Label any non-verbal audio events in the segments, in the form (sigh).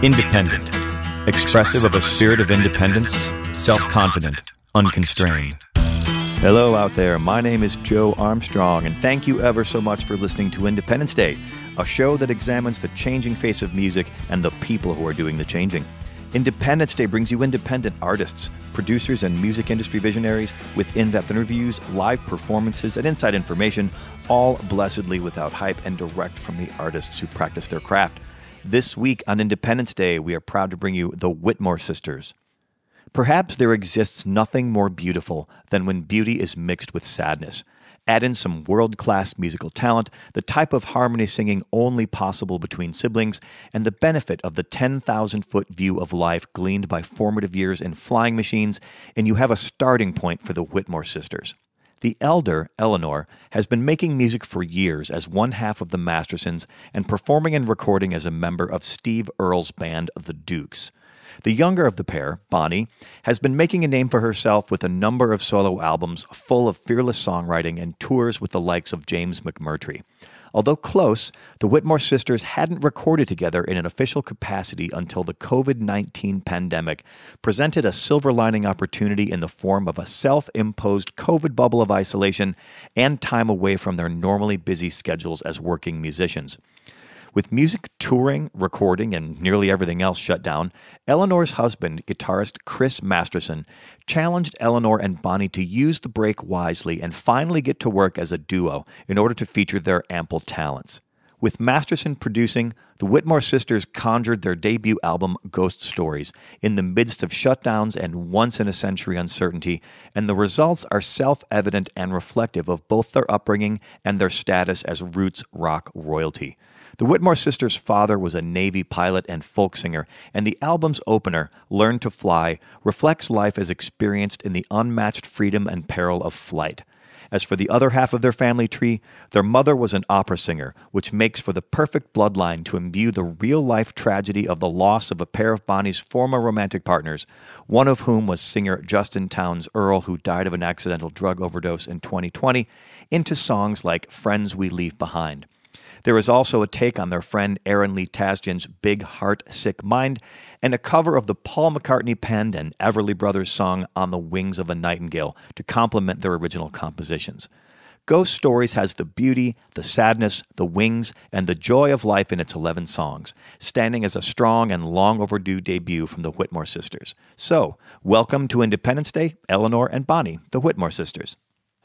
Independent. Expressive of a spirit of independence, self confident, unconstrained. Hello out there. My name is Joe Armstrong, and thank you ever so much for listening to Independence Day, a show that examines the changing face of music and the people who are doing the changing. Independence Day brings you independent artists, producers, and music industry visionaries with in depth interviews, live performances, and inside information, all blessedly without hype and direct from the artists who practice their craft. This week on Independence Day, we are proud to bring you the Whitmore Sisters. Perhaps there exists nothing more beautiful than when beauty is mixed with sadness. Add in some world class musical talent, the type of harmony singing only possible between siblings, and the benefit of the 10,000 foot view of life gleaned by formative years in flying machines, and you have a starting point for the Whitmore sisters. The elder, Eleanor, has been making music for years as one half of the Mastersons and performing and recording as a member of Steve Earle's band, The Dukes. The younger of the pair, Bonnie, has been making a name for herself with a number of solo albums full of fearless songwriting and tours with the likes of James McMurtry. Although close, the Whitmore sisters hadn't recorded together in an official capacity until the COVID 19 pandemic presented a silver lining opportunity in the form of a self imposed COVID bubble of isolation and time away from their normally busy schedules as working musicians. With music touring, recording, and nearly everything else shut down, Eleanor's husband, guitarist Chris Masterson, challenged Eleanor and Bonnie to use the break wisely and finally get to work as a duo in order to feature their ample talents. With Masterson producing, the Whitmore sisters conjured their debut album, Ghost Stories, in the midst of shutdowns and once in a century uncertainty, and the results are self evident and reflective of both their upbringing and their status as roots rock royalty. The Whitmore sisters' father was a Navy pilot and folk singer, and the album's opener, Learn to Fly, reflects life as experienced in the unmatched freedom and peril of flight. As for the other half of their family tree, their mother was an opera singer, which makes for the perfect bloodline to imbue the real life tragedy of the loss of a pair of Bonnie's former romantic partners, one of whom was singer Justin Townes Earle, who died of an accidental drug overdose in 2020, into songs like Friends We Leave Behind. There is also a take on their friend Aaron Lee Tasjan's Big Heart, Sick Mind, and a cover of the Paul McCartney penned and Everly Brothers song On the Wings of a Nightingale to complement their original compositions. Ghost Stories has the beauty, the sadness, the wings, and the joy of life in its 11 songs, standing as a strong and long overdue debut from the Whitmore sisters. So, welcome to Independence Day, Eleanor and Bonnie, the Whitmore sisters.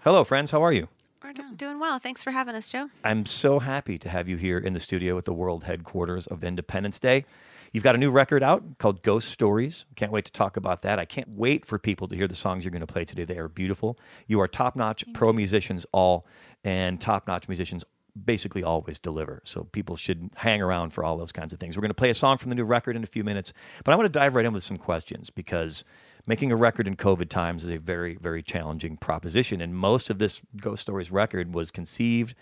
Hello, friends. How are you? We're doing well. Thanks for having us, Joe. I'm so happy to have you here in the studio at the world headquarters of Independence Day. You've got a new record out called Ghost Stories. Can't wait to talk about that. I can't wait for people to hear the songs you're going to play today. They are beautiful. You are top notch pro musicians, all, and top notch musicians basically always deliver. So people should hang around for all those kinds of things. We're going to play a song from the new record in a few minutes, but I want to dive right in with some questions because making a record in COVID times is a very, very challenging proposition. And most of this Ghost Stories record was conceived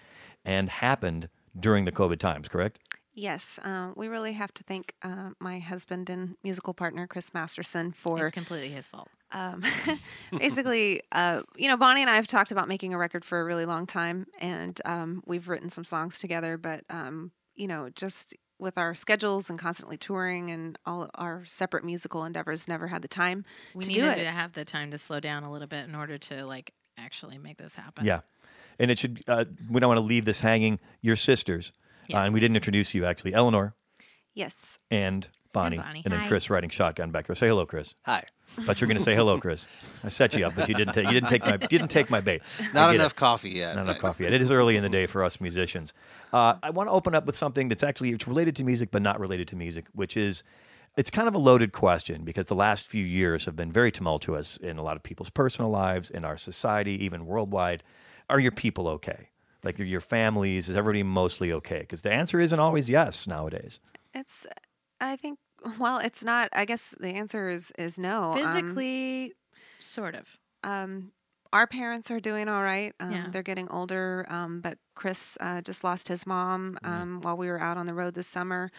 and happened during the COVID times, correct? Yes, uh, we really have to thank uh, my husband and musical partner Chris Masterson for. It's completely his fault. Um, (laughs) basically, uh, you know, Bonnie and I have talked about making a record for a really long time, and um, we've written some songs together. But um, you know, just with our schedules and constantly touring and all our separate musical endeavors, never had the time we to needed do it. to have the time to slow down a little bit in order to like actually make this happen. Yeah. And it should, uh, we don't want to leave this hanging. Your sisters, uh, and we didn't introduce you actually, Eleanor Yes, and Bonnie, Bonnie. and then Hi. Chris riding shotgun back there. Say hello, Chris. Hi. Thought you were going to say hello, Chris. I set you up, but you didn't. take you didn't take my. Didn't take my bait. Not enough it. coffee yet. Not enough coffee yet. It is early in the day for us musicians. Uh, I want to open up with something that's actually it's related to music, but not related to music, which is it's kind of a loaded question because the last few years have been very tumultuous in a lot of people's personal lives, in our society, even worldwide. Are your people okay? Like are your families, is everybody mostly okay? Because the answer isn't always yes nowadays. it's. I think. (laughs) Well, it's not. I guess the answer is is no. Um, Physically, sort of. um, our parents are doing all right. Um, Yeah. They're getting older, um, but Chris uh, just lost his mom Mm-hmm. um, while we were out on the road this summer,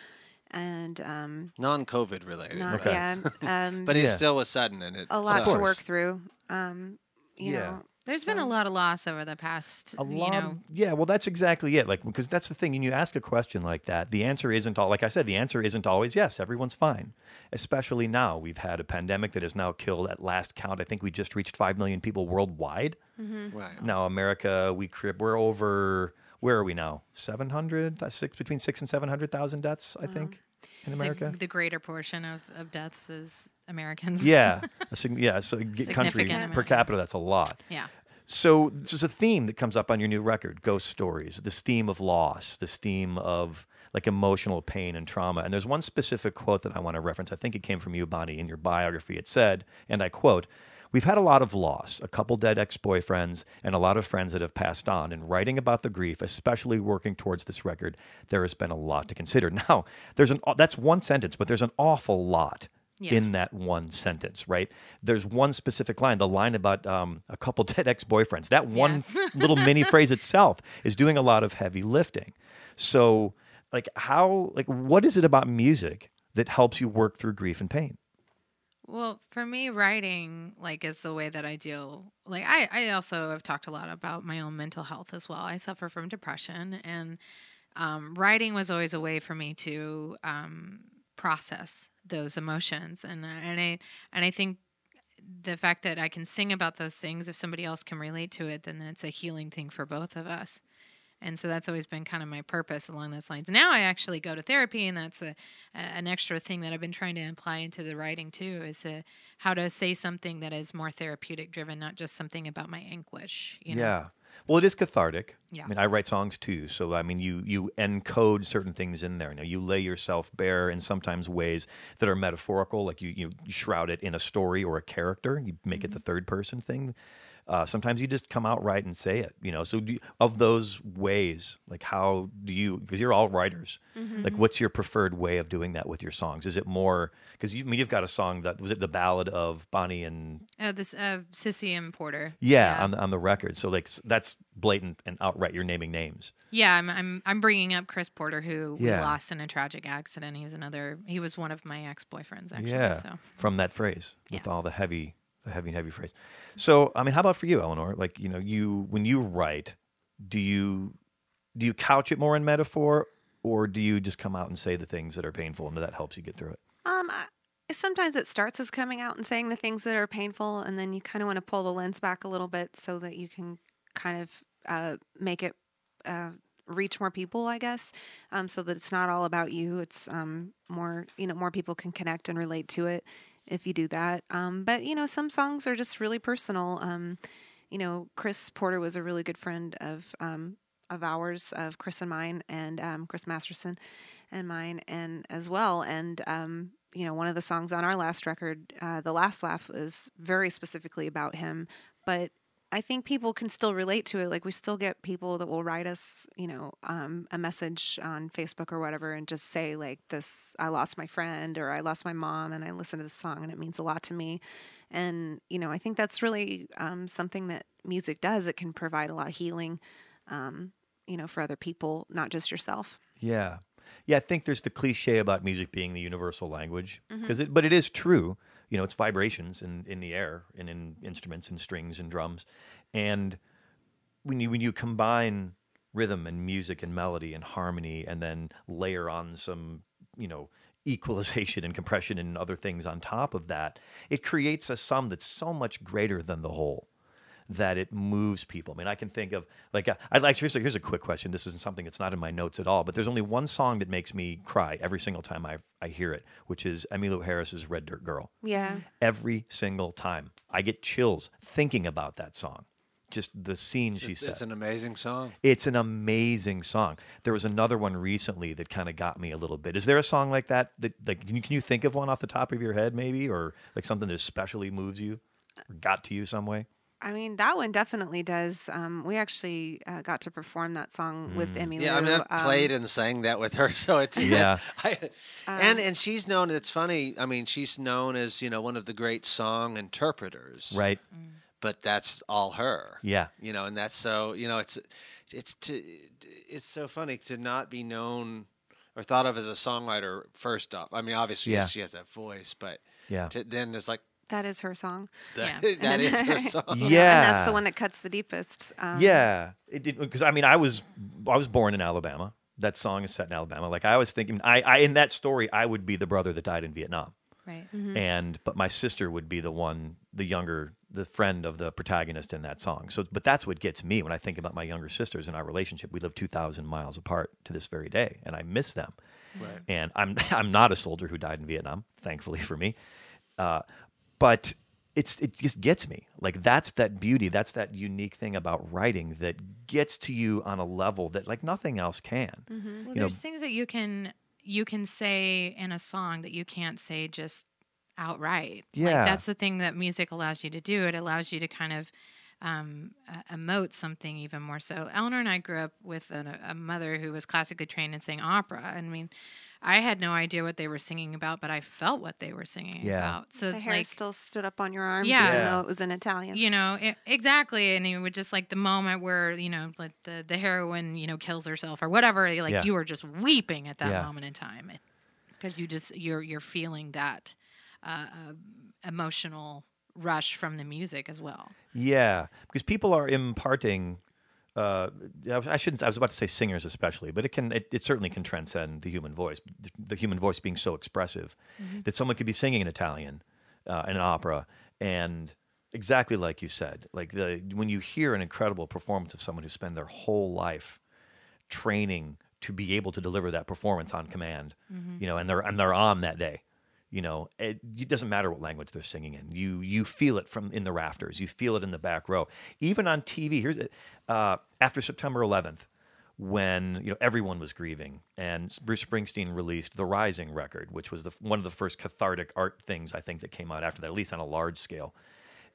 and um, Non-COVID related. not, Okay. yeah, (laughs) um, But it Yeah. still was sudden and it a lot sucks. to work through. Um, you Yeah. know, There's been a lot of loss over the past, a you lot know, of, yeah well that's exactly it like because that's the thing when you ask a question like that the answer isn't all like i said the answer isn't always yes everyone's fine especially now. We've had a pandemic that has now killed at last count i think we just reached 5 million people worldwide. Mm-hmm. Right. now america we crib we're over where are we now? 700 uh, six between 6 and 700,000 deaths i think in america the greater portion of, of deaths is Americans. yeah (laughs) sig- yeah so country per capita that's a lot Yeah. So this is a theme that comes up on your new record, Ghost Stories. This theme of loss, this theme of like emotional pain and trauma. And there's one specific quote that I want to reference. I think it came from you, Bonnie, in your biography. It said, and I quote, We've had a lot of loss, a couple dead ex boyfriends, and a lot of friends that have passed on. And writing about the grief, especially working towards this record, there has been a lot to consider. (laughs) Now, there's an that's one sentence, but there's an awful lot Yeah. in that one sentence, right? There's one specific line, the line about um, a couple (laughs) dead ex boyfriends. That one little mini phrase (laughs) itself is doing a lot of heavy lifting. So, like, how, like, what is it about music that helps you work through grief and pain? Well, for me, writing like is the way that I deal. Like I, I also have talked a lot about my own mental health as well. I suffer from depression, and um, writing was always a way for me to um, process those emotions. And uh, and I and I think the fact that I can sing about those things, if somebody else can relate to it, then it's a healing thing for both of us. And so that's always been kind of my purpose along those lines. Now I actually go to therapy, and that's a, a an extra thing that I've been trying to apply into the writing too, is uh how to say something that is more therapeutic driven, not just something about my anguish. You know? Yeah. Well, it is cathartic. Yeah. I mean, I write songs too, so I mean, you you encode certain things in there. Now, you lay yourself bare in sometimes ways that are metaphorical, like you you shroud it in a story or a character. You make it the third person thing. Uh, sometimes you just come out right and say it. You know. So, do you, of those ways, like how do you? Because you're all writers. Like, what's your preferred way of doing that with your songs? Is it more? Because you I mean you've got a song that was it the ballad of Bonnie and Oh, this uh, Sissy and Porter. yeah, on the, on the record. So like that's blatant and outright. You're naming names. Yeah, I'm I'm I'm bringing up Chris Porter, who Yeah. we lost in a tragic accident. He was another. He was one of my ex boyfriends, actually. yeah, So from that phrase with all the heavy, the heavy, heavy phrase. So I mean, how about for you, Eleanor? Like you know, you when you write, do you do you couch it more in metaphor, or do you just come out and say the things that are painful, and that helps you get through it? Um, I, sometimes it starts as coming out and saying the things that are painful, and then you kind of want to pull the lens back a little bit so that you can kind of uh, make it uh, reach more people, I guess, um, so that it's not all about you. It's um, more, you know, more people can connect and relate to it if you do that. Um, but you know, some songs are just really personal. Um, you know, Chris Porter was a really good friend of um, of ours, of Chris and mine, and um, Chris Masterson and mine, and as well. And um, you know, one of the songs on our last record, uh, "The Last Laugh," is very specifically about him. But I think people can still relate to it. Like we still get people that will write us, you know, um, a message on Facebook or whatever, and just say like, "This, I lost my friend," or "I lost my mom," and I listened to this song, and it means a lot to me. And you know, I think that's really um, something that music does. It can provide a lot of healing, um, you know, for other people, not just yourself. Yeah. Yeah, I think there's the cliche about music being the universal language because it but it is true. You know, it's vibrations in, in the air and in instruments and strings and drums. And when you when you combine rhythm and music and melody and harmony and then layer on some, you know, (laughs) equalization and compression and other things on top of that, it creates a sum that's so much greater than the whole that it moves people. I mean, I can think of like uh, I'd like here's a, here's a quick question. This isn't something that's not in my notes at all, but there's only one song that makes me cry every single time I I hear it, which is Emmylou Harris's "Red Dirt Girl." Yeah. Every single time, I get chills thinking about that song. Just the scene she It's, said. it's an amazing song. It's an amazing song. There was another one recently that kind of got me a little bit. Is there a song like that that like can you, can you think of one off the top of your head maybe or like something that especially moves you or got to you some way? I mean, that one definitely does. Um, we actually uh, got to perform that song with Emmy. Yeah, I mean, I've played um, and sang that with her, (laughs) so it's Yeah. I, and and she's known. It's funny. I mean, she's known as you know one of the great song interpreters, Right? But that's all her. Yeah. you know, and that's so you know it's it's to it's so funny to not be known or thought of as a songwriter first off. I mean, obviously Yeah. yes, she has that voice, but Yeah. to, then it's like That is her song. That, Yeah. (laughs) that is her (laughs) song. Yeah. and that's the one that cuts the deepest. Um, yeah, it did because I mean I was I was born in Alabama. That song is set in Alabama. Like I was thinking, I, I in that story I would be the brother that died in Vietnam, Right. and but my sister would be the one, the younger, the friend of the protagonist in that song. So, but that's what gets me when I think about my younger sisters and our relationship. We live two thousand miles apart to this very day, and I miss them. Right. And I'm (laughs) I'm not a soldier who died in Vietnam, thankfully for me. Uh, but it's it just gets me. Like that's that beauty, that's that unique thing about writing that gets to you on a level that like nothing else can. Well, You know- there's things that you can you can say in a song that you can't say just outright. Yeah. like, that's the thing that music allows you to do. It allows you to kind of um, uh, emote something even more so. Eleanor and I grew up with a, a mother who was classically trained and sang opera. I mean, I had no idea what they were singing about, but I felt what they were singing Yeah. about. So The hair like, still stood up on your arms, Yeah. even though it was in Italian. you know it, exactly and it would just like the moment where you know like the the heroine you know kills herself or whatever like Yeah. you were just weeping at that Yeah. moment in time because you just you're you're feeling that uh, uh, emotional rush from the music as well Yeah, because people are imparting. Uh, I shouldn't. I was about to say singers, especially, but it can. It, it certainly can transcend the human voice. The, the human voice being so expressive that someone could be singing in Italian, uh, in an opera, and exactly like you said, like the when you hear an incredible performance of someone who spent their whole life training to be able to deliver that performance on command, you know, and they're and they're on that day. You know, it, it doesn't matter what language they're singing in. You you feel it from in the rafters. You feel it in the back row. Even on TV. Here's it. Uh, after September 11th, when you know everyone was grieving, and Bruce Springsteen released the Rising record, which was the one of the first cathartic art things I think that came out after that, at least on a large scale.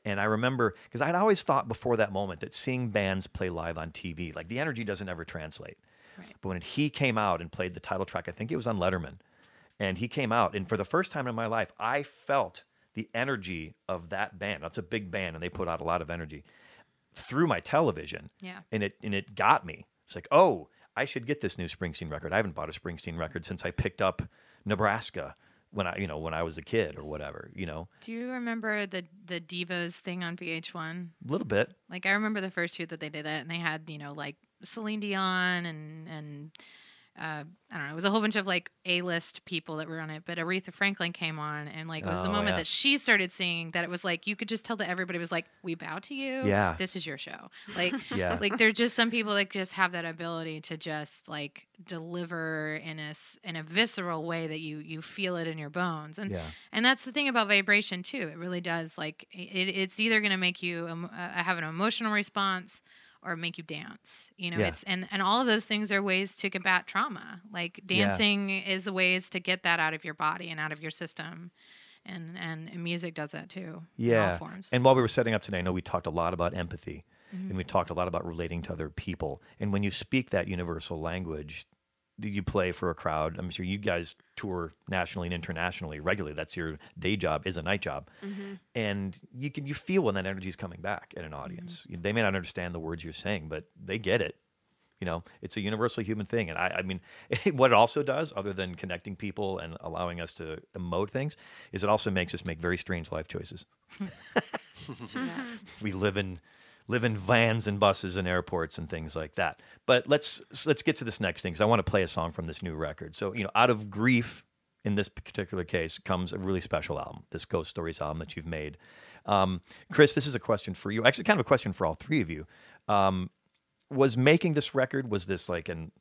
And I remember because I'd always thought before that moment that seeing bands play live on TV, like the energy doesn't ever translate. Right. But when he came out and played the title track, I think it was on Letterman, and he came out, and for the first time in my life, I felt the energy of that band. That's a big band, and they put out a lot of energy through my television. Yeah. And it and it got me. It's like, oh, I should get this new Springsteen record. I haven't bought a Springsteen record since I picked up Nebraska when I, you know, when I was a kid or whatever, you know, do you remember the the divas thing on vh1 a little bit. like i remember the first year that they did it and they had you know like celine dion and and uh, I don't know. It was a whole bunch of like A-list people that were on it, but Aretha Franklin came on, and like it was the Oh, moment yeah. that she started singing that it was like you could just tell that everybody was like, "We bow to you. Yeah. this is your show." Like, (laughs) Yeah. like there's just some people that just have that ability to just like deliver in a in a visceral way that you you feel it in your bones, and Yeah. and that's the thing about vibration too. It really does like it, it's either going to make you um, uh, have an emotional response or make you dance. You know, Yeah. it's and and all of those things are ways to combat trauma. Like dancing is a ways to get that out of your body and out of your system. And and, and music does that too. in all Yeah. forms. And while we were setting up today, I know we talked a lot about empathy Mm-hmm. and we talked a lot about relating to other people. And when you speak that universal language, you play for a crowd. I'm sure you guys tour nationally and internationally regularly. That's your day job, is a night job, mm-hmm. and you can you feel when that energy is coming back at an mm-hmm. audience. They may not understand the words you're saying, but they get it. You know, it's a universal human thing, and I, I mean, (laughs) what it also does, other than connecting people and allowing us to emote things, is it also makes us make very strange life choices. (laughs) (laughs) we live in live in vans and buses and airports and things like that. But let's let's get to this next thing because I want to play a song from this new record. So you know, out of grief, in this particular case, comes a really special album, this Ghost Stories album that you've made. Um, Chris, this is a question for you. Actually, kind of a question for all three of you. Um, was making this record was this like an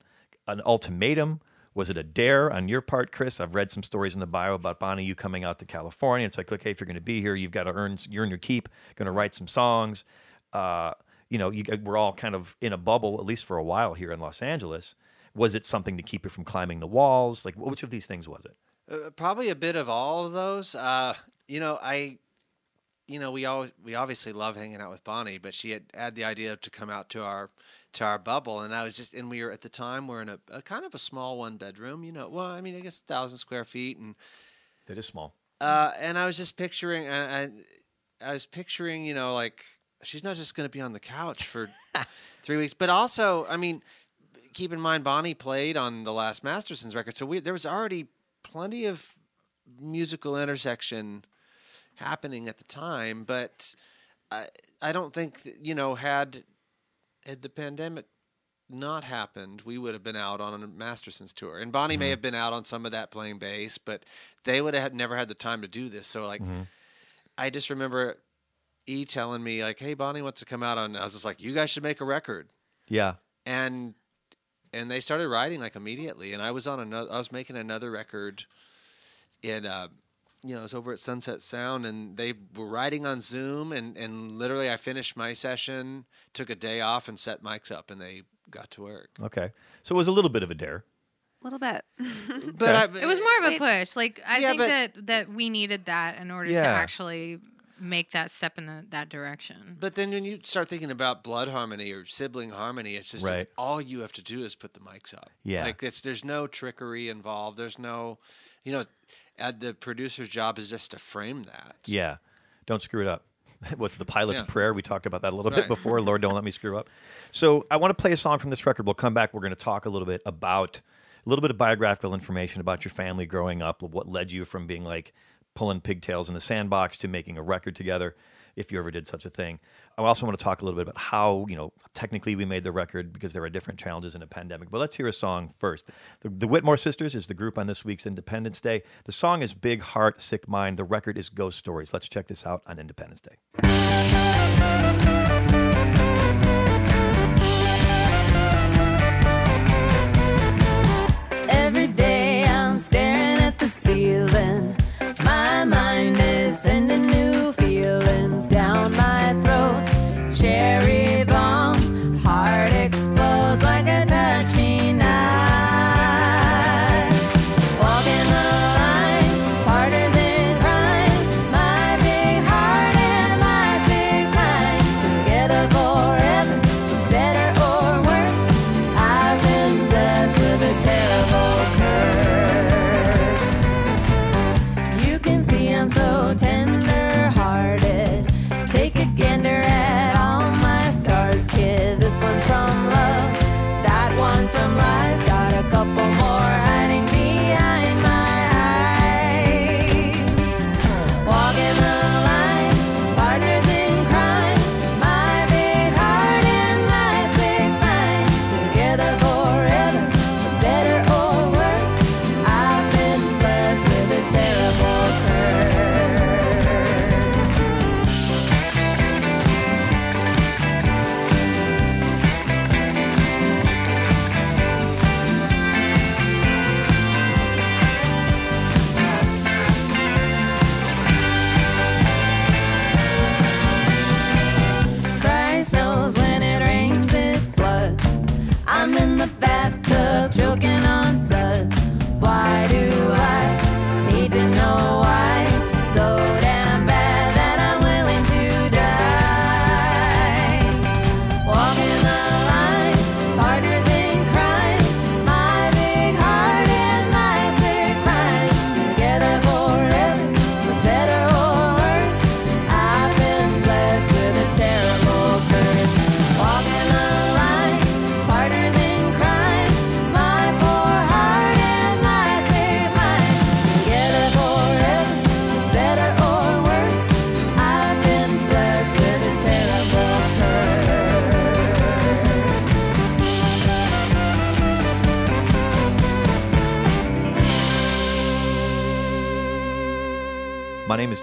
an ultimatum? Was it a dare on your part, Chris? I've read some stories in the bio about Bonnie, you coming out to California. It's like, okay, if you're going to be here, you've got to earn, you earn your keep. Going to write some songs. Uh, you know, you, we're all kind of in a bubble, at least for a while here in Los Angeles. Was it something to keep you from climbing the walls? Like, which of these things was it? Uh, probably a bit of all of those. Uh, you know, I, you know, we all we obviously love hanging out with Bonnie, but she had had the idea to come out to our to our bubble, and I was just, and we were at the time we're in a, a kind of a small one bedroom. You know, well, I mean, I guess thousand square feet, and That is small. uh, and I was just picturing, and I, I was picturing, you know, like she's not just going to be on the couch for (laughs) three weeks, but also, I mean, keep in mind Bonnie played on the last Masterson's record, so we there was already plenty of musical intersection happening at the time, but I I don't think that, you know had had the pandemic not happened, we would have been out on a Masterson's tour, and Bonnie may mm-hmm. have been out on some of that playing bass, but they would have never had the time to do this. So like, mm-hmm. I just remember E telling me like, "Hey, Bonnie wants to come out on." I was just like, "You guys should make a record," Yeah. and and they started writing like immediately. And I was on another. I was making another record in. Uh, you know, I was over at Sunset Sound, and they were writing on Zoom, and and literally, I finished my session, took a day off, and set mics up, and they got to work. Okay. So it was a little bit of a dare. A little bit. But I, It was more of a push. Like I Yeah, think but- that that we needed that in order Yeah. to actually make that step in the, that direction. But then when you start thinking about blood harmony or sibling harmony, it's just Right. all you have to do is put the mics up. Yeah. like it's there's no trickery involved. There's no, you know, uh, the producer's job is just to frame that. Yeah. Don't screw it up. (laughs) What's the pilot's Yeah. prayer? We talked about that a little bit before. Lord, don't let me screw up. So I want to play a song from this record. We'll come back. We're going to talk a little bit about a little bit of biographical information about your family growing up, what led you from being like pulling pigtails in the sandbox to making a record together, if you ever did such a thing. I also want to talk a little bit about how, you know, technically we made the record because there are different challenges in a pandemic. But let's hear a song first. The, the Whitmore Sisters is the group on this week's Independence Day. The song is Big Heart, Sick Mind. The record is Ghost Stories. Let's check this out on Independence Day.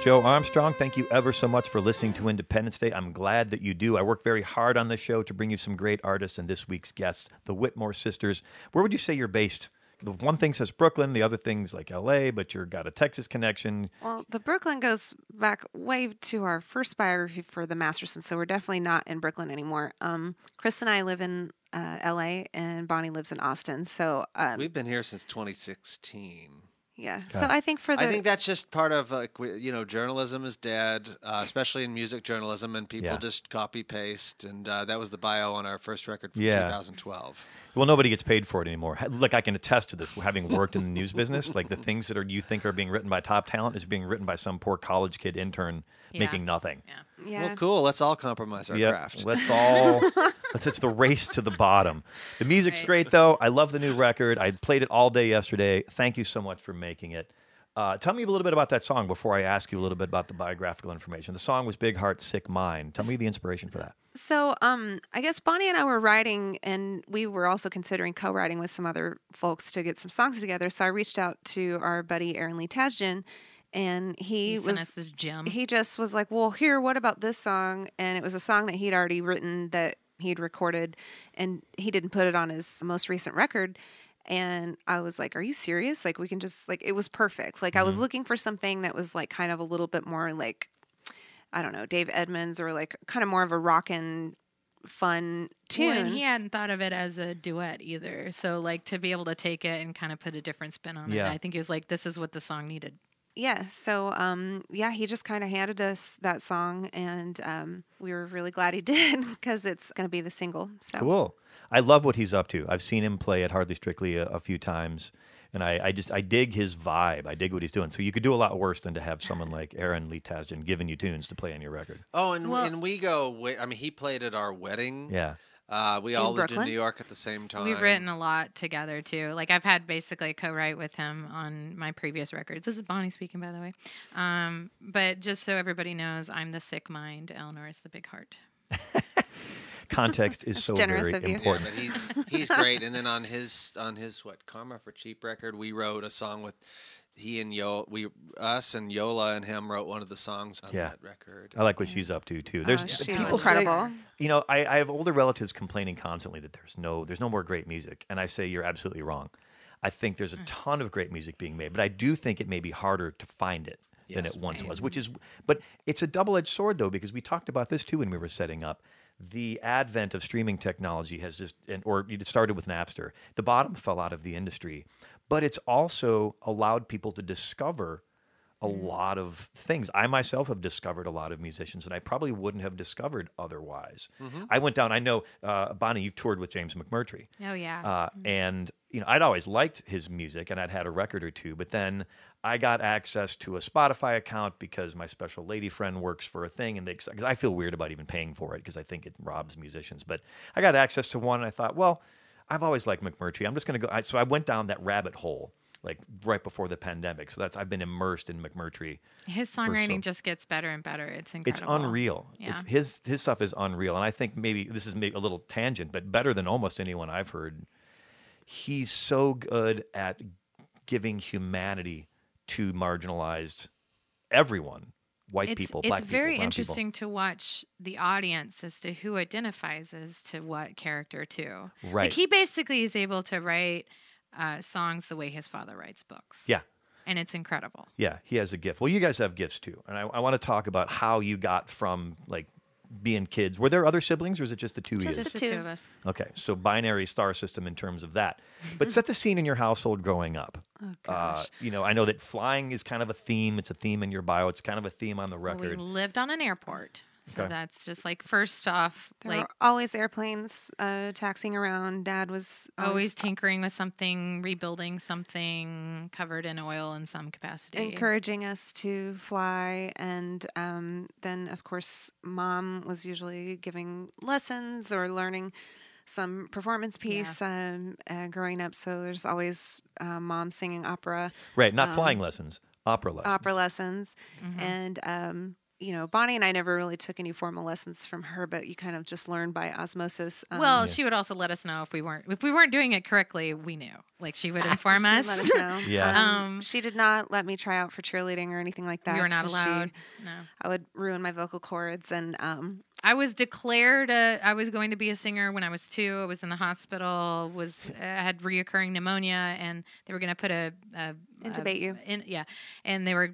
Joe Armstrong. Thank you ever so much for listening to Independence Day. I'm glad that you do. I work very hard on this show to bring you some great artists and this week's guests, the Whitmore sisters. Where would you say you're based? The one thing says Brooklyn, the other thing's like LA, but you've got a Texas connection. Well, the Brooklyn goes back way to our first biography for the Mastersons, so we're definitely not in Brooklyn anymore. Um, Chris and I live in uh, L.A. and Bonnie lives in Austin. So um, We've been here since 2016. Yeah, so I think for the I think that's just part of like you know journalism is dead, uh, especially in music journalism, and people Yeah. just copy paste. And uh, that was the bio on our first record from Yeah. 2012. Well, nobody gets paid for it anymore. Ha- Like I can attest to this, having worked in the news business. Like the things that are you think are being written by top talent is being written by some poor college kid intern Yeah. making nothing. Yeah. Yeah. Well, cool. Let's all compromise our Yep, craft. Let's all. (laughs) let's, it's the race to the bottom. The music's Right. great though. I love the new record. I played it all day yesterday. Thank you so much for making it. Uh, tell me a little bit about that song before I ask you a little bit about the biographical information. The song was Big Heart, Sick Mind. Tell me the inspiration for that. So, um, I guess Bonnie and I were writing, and we were also considering co-writing with some other folks to get some songs together. So I reached out to our buddy Aaron Lee Tasjan, and he, He sent was us this gem. he just was like, "Well, here, what about this song?" And it was a song that he'd already written that he'd recorded, and he didn't put it on his most recent record. And I was like, "Are you serious? Like, we can just like it was perfect. Like, I was mm-hmm. looking for something that was like kind of a little bit more like, I don't know, Dave Edmunds or like kind of more of a rockin' fun tune." Well, and he hadn't thought of it as a duet either. So like to be able to take it and kind of put a different spin on Yeah. it. I think he was like, this is what the song needed. Yeah so um yeah he just kind of handed us that song and um we were really glad he (laughs) did because it's going to be the single so Cool. I love what he's up to. I've seen him play at Hardly Strictly a, a few times, and I, I just I dig his vibe. I dig what he's doing. So you could do a lot worse than to have someone like Aaron Lee Tasjan giving you tunes to play on your record. Oh, and Well- and we go. I mean, he played at our wedding. Yeah. Uh, we all lived in New York at the same time. We've written a lot together too. Like I've had basically a co-write with him on my previous records. This is Bonnie speaking, by the way. Um, but just so everybody knows, I'm the sick mind. Eleanor is the big heart. (laughs) Context is That's so generous very of you. Yeah, important. but he's he's great. And then on his on his what Karma for Cheap record, we wrote a song with he and Yo. We us and Yola and him wrote one of the songs on Yeah. that record. I like what she's up to too. There's Oh, she's people say- incredible. you know, I, I have older relatives complaining constantly that there's no there's no more great music, and I say you're absolutely wrong. I think there's a Mm. ton of great music being made, but I do think it may be harder to find it than it once was. Which is, but it's a double edged sword though because we talked about this too when we were setting up. The advent of streaming technology has just, and, or it started with Napster. The bottom fell out of the industry, but it's also allowed people to discover a lot of things. I myself have discovered a lot of musicians that I probably wouldn't have discovered otherwise. I went down. I know uh, Bonnie, you've toured with James McMurtry, Oh yeah. uh, and you know I'd always liked his music, and I'd had a record or two. But then I got access to a Spotify account because my special lady friend works for a thing, and they because I feel weird about even paying for it because I think it robs musicians. But I got access to one, and I thought, well, I've always liked McMurtry. I'm just going to go. I, so I went down that rabbit hole. Like right before the pandemic, so that's I've been immersed in McMurtry His so- songwriting just gets better and better. It's incredible. it's unreal. Yeah. It's his his stuff is unreal, and I think maybe this is maybe a little tangent, but better than almost anyone I've heard. He's so good at giving humanity to marginalized everyone, white it's, people, it's black people, It's very interesting to watch the audience as to who identifies as to what character too. Right? Like he basically is able to write uh, songs the way his father writes books. yeah. and it's incredible. Yeah, he has a gift. Well, you guys have gifts too, and I, I want to talk about how you got from like being kids. Were there other siblings, or is it just the two of Just you? the Just the two two. of us. Okay, so binary star system in terms of that. But set the scene in your household growing up. Oh, Uh, gosh. you know, I know that flying is kind of a theme. It's a theme in your bio. It's kind of a theme on the Well, we record. lived on an airport. So Okay. that's just like first off, There like were always airplanes uh, taxiing around. Dad was always tinkering with something, rebuilding something covered in oil in some capacity. encouraging us to fly and um, then of course mom was usually giving lessons or learning some performance piece um, uh, growing up so there's always uh, mom singing opera right, not flying lessons, opera lessons. um, opera lessons Mm-hmm. and um, you know bonnie and i never really took any formal lessons from her but you kind of just learn by osmosis um, well, she would also let us know if we weren't if we weren't doing it correctly. We knew, like she would (laughs) inform she us. would let us know. (laughs) Yeah. Um, Um, she did not let me try out for cheerleading or anything like that. we were not 'cause she- allowed. No, I would ruin my vocal cords, and um, I was declared a, I was going to be a singer when I was two. I was in the hospital. Was uh, had reoccurring pneumonia, and they were going to put a, a Intubate a- you. In, yeah, and they were.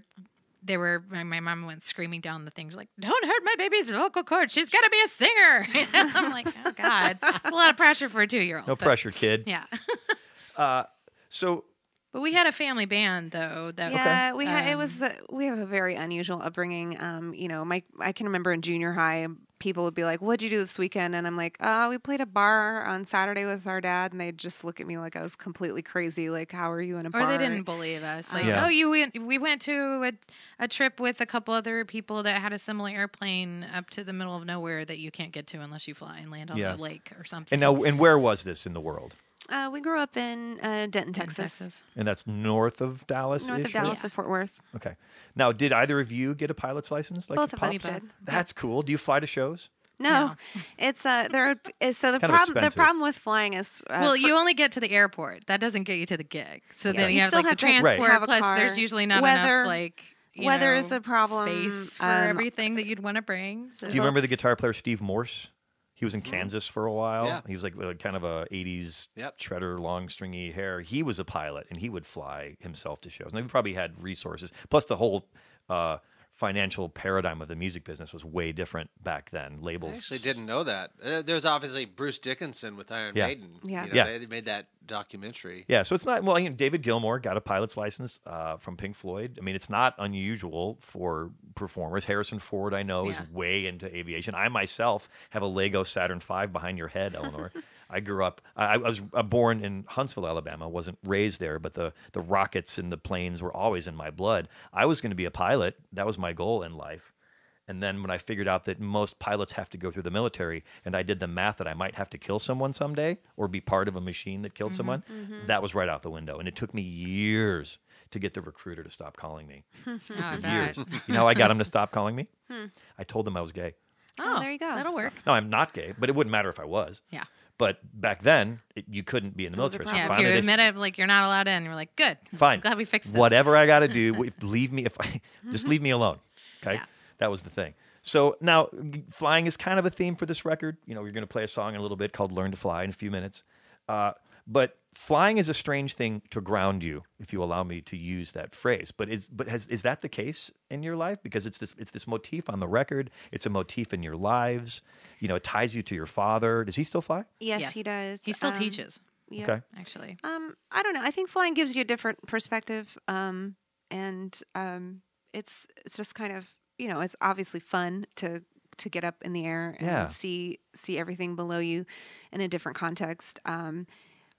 They were. My, my mom went screaming down the things like, "Don't hurt my baby's vocal cords. She's got to be a singer." (laughs) I'm like, "Oh God, it's a lot of pressure for a two-year-old." no but- pressure, kid. Yeah, (laughs) Uh, so but we had a family band though. That yeah, we had it um, was uh, we have a very unusual upbringing. Um, you know, my I can remember in junior high, people would be like, "What'd you do this weekend?" And I'm like, "Uh, we played a bar on Saturday with our dad," and they'd just look at me like I was completely crazy. Like, how are you in a Or bar? they didn't believe us. Like, Yeah. oh, you went. We went to a, a trip with a couple other people that had a similar airplane up to the middle of nowhere that you can't get to unless you fly and land on Yeah. the lake or something. and now, and where was this in the world? Uh, we grew up in uh, Denton, in Texas, And that's north of Dallas. north of Dallas Yeah. and Fort Worth. Okay. Now, did either of you get a pilot's license? Like Both the of us Pops? did. That's cool. Do you fly to shows? No, No. (laughs) it's uh there. would So the Kind of problem the expensive. problem with flying is uh, well, for- you only get to the airport. That doesn't get you to the gig. So Yeah, then you you have still like have the to transport. have a Plus, car. there's usually not Weather- enough like you weather know, is a problem, Space for um, everything that you'd want to bring. So Do you remember the guitar player Steve Morse? He was in Mm-hmm. Kansas for a while. Yeah. He was like kind of a 80s Yep. shredder, long stringy hair. He was a pilot and he would fly himself to shows. And he probably had resources. Plus, the whole uh, financial paradigm of the music business was way different back then. Labels. I actually didn't know that. Uh, there's obviously Bruce Dickinson with Iron Yeah. Maiden. Yeah. You know, Yeah. They, they made that documentary. Yeah, so it's not well. You know, David Gilmour got a pilot's license uh, from Pink Floyd. I mean, it's not unusual for performers. Harrison Ford, I know, Yeah. is way into aviation. I myself have a Lego Saturn V behind your head, Eleanor. (laughs) I grew up. I, I was uh, born in Huntsville, Alabama. wasn't raised there, but the the rockets and the planes were always in my blood. I was going to be a pilot. That was my goal in life. And then when I figured out that most pilots have to go through the military, and I did the math that I might have to kill someone someday or be part of a machine that killed mm-hmm, someone, mm-hmm. that was right out the window. And it took me years to get the recruiter to stop calling me. (laughs) Oh, I Years. you know how I got him to stop calling me? Hmm. I told them I was gay. Oh, oh, there you go. That'll work. No, I'm not gay, but it wouldn't matter if I was. Yeah. But back then, it, you couldn't be in the was a military. So Yeah, if you they- admit it, like you're not allowed in, you're like, good. Fine. Glad we fixed this. Whatever I got to do, (laughs) w- leave me. If I just leave me alone, (laughs) okay. Yeah. That was the thing. So now flying is kind of a theme for this record. You know, we're going to play a song in a little bit called "Learn to Fly" in a few minutes. Uh, but flying is a strange thing to ground you, if you allow me to use that phrase. But is but has is that the case in your life? Because it's this it's this motif on the record. It's a motif in your lives. You know, it ties you to your father. Does he still fly? yes, Yes. he does. He still Um, teaches, Yeah. Okay. actually. Um, I don't know. I think flying gives you a different perspective. Um, and um, it's it's just kind of you know it's obviously fun to to get up in the air and Yeah. see see everything below you in a different context. Um,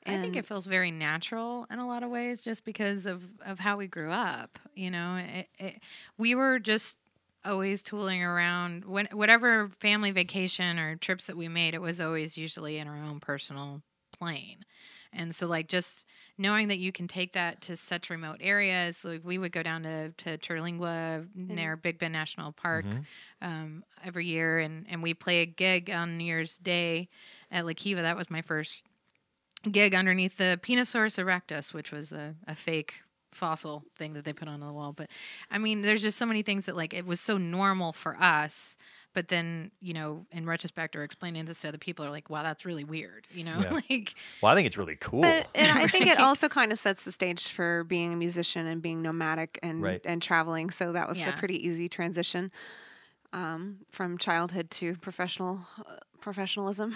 I think it feels very natural in a lot of ways, just because of of how we grew up. You know, it, it, we were just always tooling around. When whatever family vacation or trips that we made, it was always usually in our own personal plane, and so like just knowing that you can take that to such remote areas, like we would go down to to Terlingua near Big Bend National Park um, every year, and and we play a gig on New Year's Day at La Kiva. That was my first gig underneath the Penosaurus erectus, which was a, a fake fossil thing that they put on the wall. But I mean, there's just so many things that like it was so normal for us. But then, you know, in retrospect or explaining this to other people are like, wow, that's really weird. You know, (laughs) Yeah. like Well, I think it's really cool. But and I think it (laughs) also kind of sets the stage for being a musician and being nomadic and Right. and traveling. So that was Yeah. a pretty easy transition um, from childhood to professional uh, professionalism.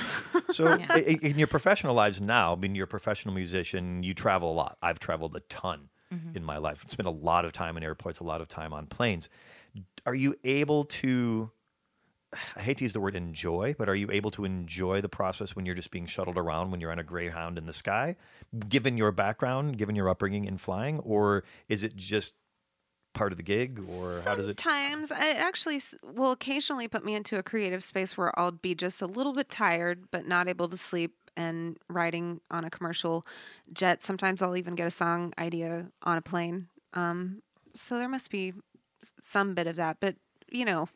So, (laughs) Yeah. i- i- in your professional lives now, I mean, you're a professional musician. You travel a lot. I've traveled a ton Mm-hmm. in my life. Spent a lot of time in airports, a lot of time on planes. Are you able to? I hate to use the word enjoy, but are you able to enjoy the process when you're just being shuttled around when you're on a Greyhound in the sky, given your background, given your upbringing in flying, or is it just part of the gig, or how does it? Sometimes it actually will occasionally put me into a creative space where I'll be just a little bit tired but not able to sleep and riding on a commercial jet. Sometimes I'll even get a song idea on a plane. Um, so there must be some bit of that, but you know,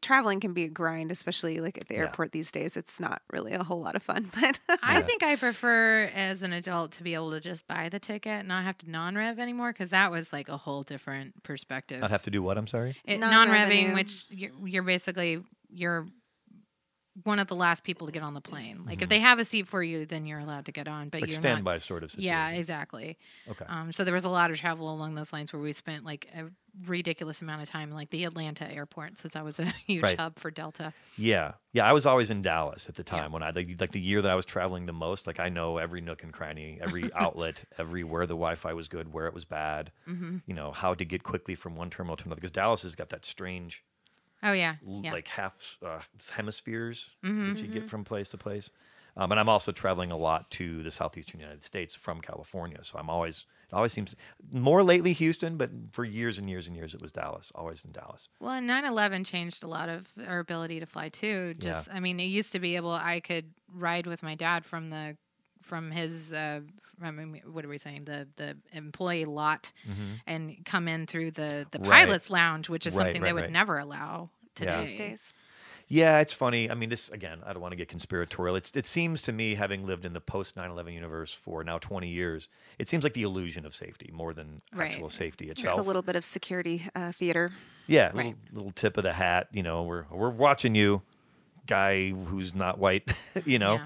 traveling can be a grind, especially like at the Yeah. airport these days. It's not really a whole lot of fun, (laughs) but I think I prefer as an adult to be able to just buy the ticket and not have to non-rev anymore because that was like a whole different perspective. Not have to do what? I'm sorry. It, Non-revenue. non-revving, which you're, you're basically you're one of the last people to get on the plane. Like if they have a seat for you, then you're allowed to get on, but Like you're standby not. sort of situation. Yeah, exactly. Okay. Um, so there was a lot of travel along those lines where we spent like a ridiculous amount of time, like the Atlanta airport, since that was a (laughs) huge Right. hub for Delta. Yeah, yeah. I was always in Dallas at the Yeah. time when I like, like the year that I was traveling the most. Like I know every nook and cranny, every (laughs) outlet, every where the Wi-Fi was good, where it was bad. Mm-hmm. You know how to get quickly from one terminal to another because Dallas has got that strange Oh yeah, yeah. like half uh, hemispheres Mhm. that you get from place to place. Um, and I'm also traveling a lot to the southeastern United States from California, so I'm always it always seems more lately Houston, but for years and years and years it was Dallas, always in Dallas. Well, and 9/11 changed a lot of our ability to fly too. Just, I mean, it used to be able I could ride with my dad from the from his uh, from, I mean, what are we saying the the employee lot and come in through the the Mm-hmm. Right. pilot's lounge, which is Right, something right, they would right. never allow Yeah. today. these days. Yeah, it's funny. I mean, this again. I don't want to get conspiratorial. It's, it seems to me, having lived in the post 9/11 universe for now 20 years, it seems like the illusion of safety more than Right. actual safety itself. Just a little bit of security uh, theater. Yeah, Right. little, little tip of the hat. You know, we're we're watching you, guy who's not white. (laughs) you know,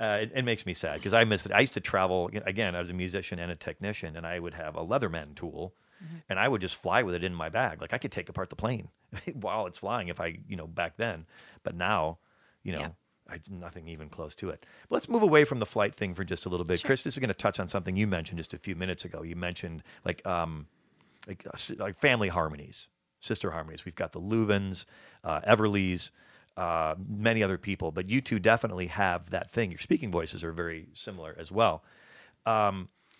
uh, it, it makes me sad because I miss it. I used to travel again as a musician and a technician, and I would have a Leatherman tool, Mm-hmm. and I would just fly with it in my bag. Like I could take apart the plane (laughs) while it's flying if I, you know, back then. But now, you know. Yeah. I, nothing even close to it. But let's move away from the flight thing for just a little bit. Chris, this is going to touch on something you mentioned just a few minutes ago. You mentioned like um, like, uh, like family harmonies, sister harmonies. We've got the Louvins, uh, Everlys, uh, many other people, but you two definitely have that thing. Your speaking voices are very similar as well.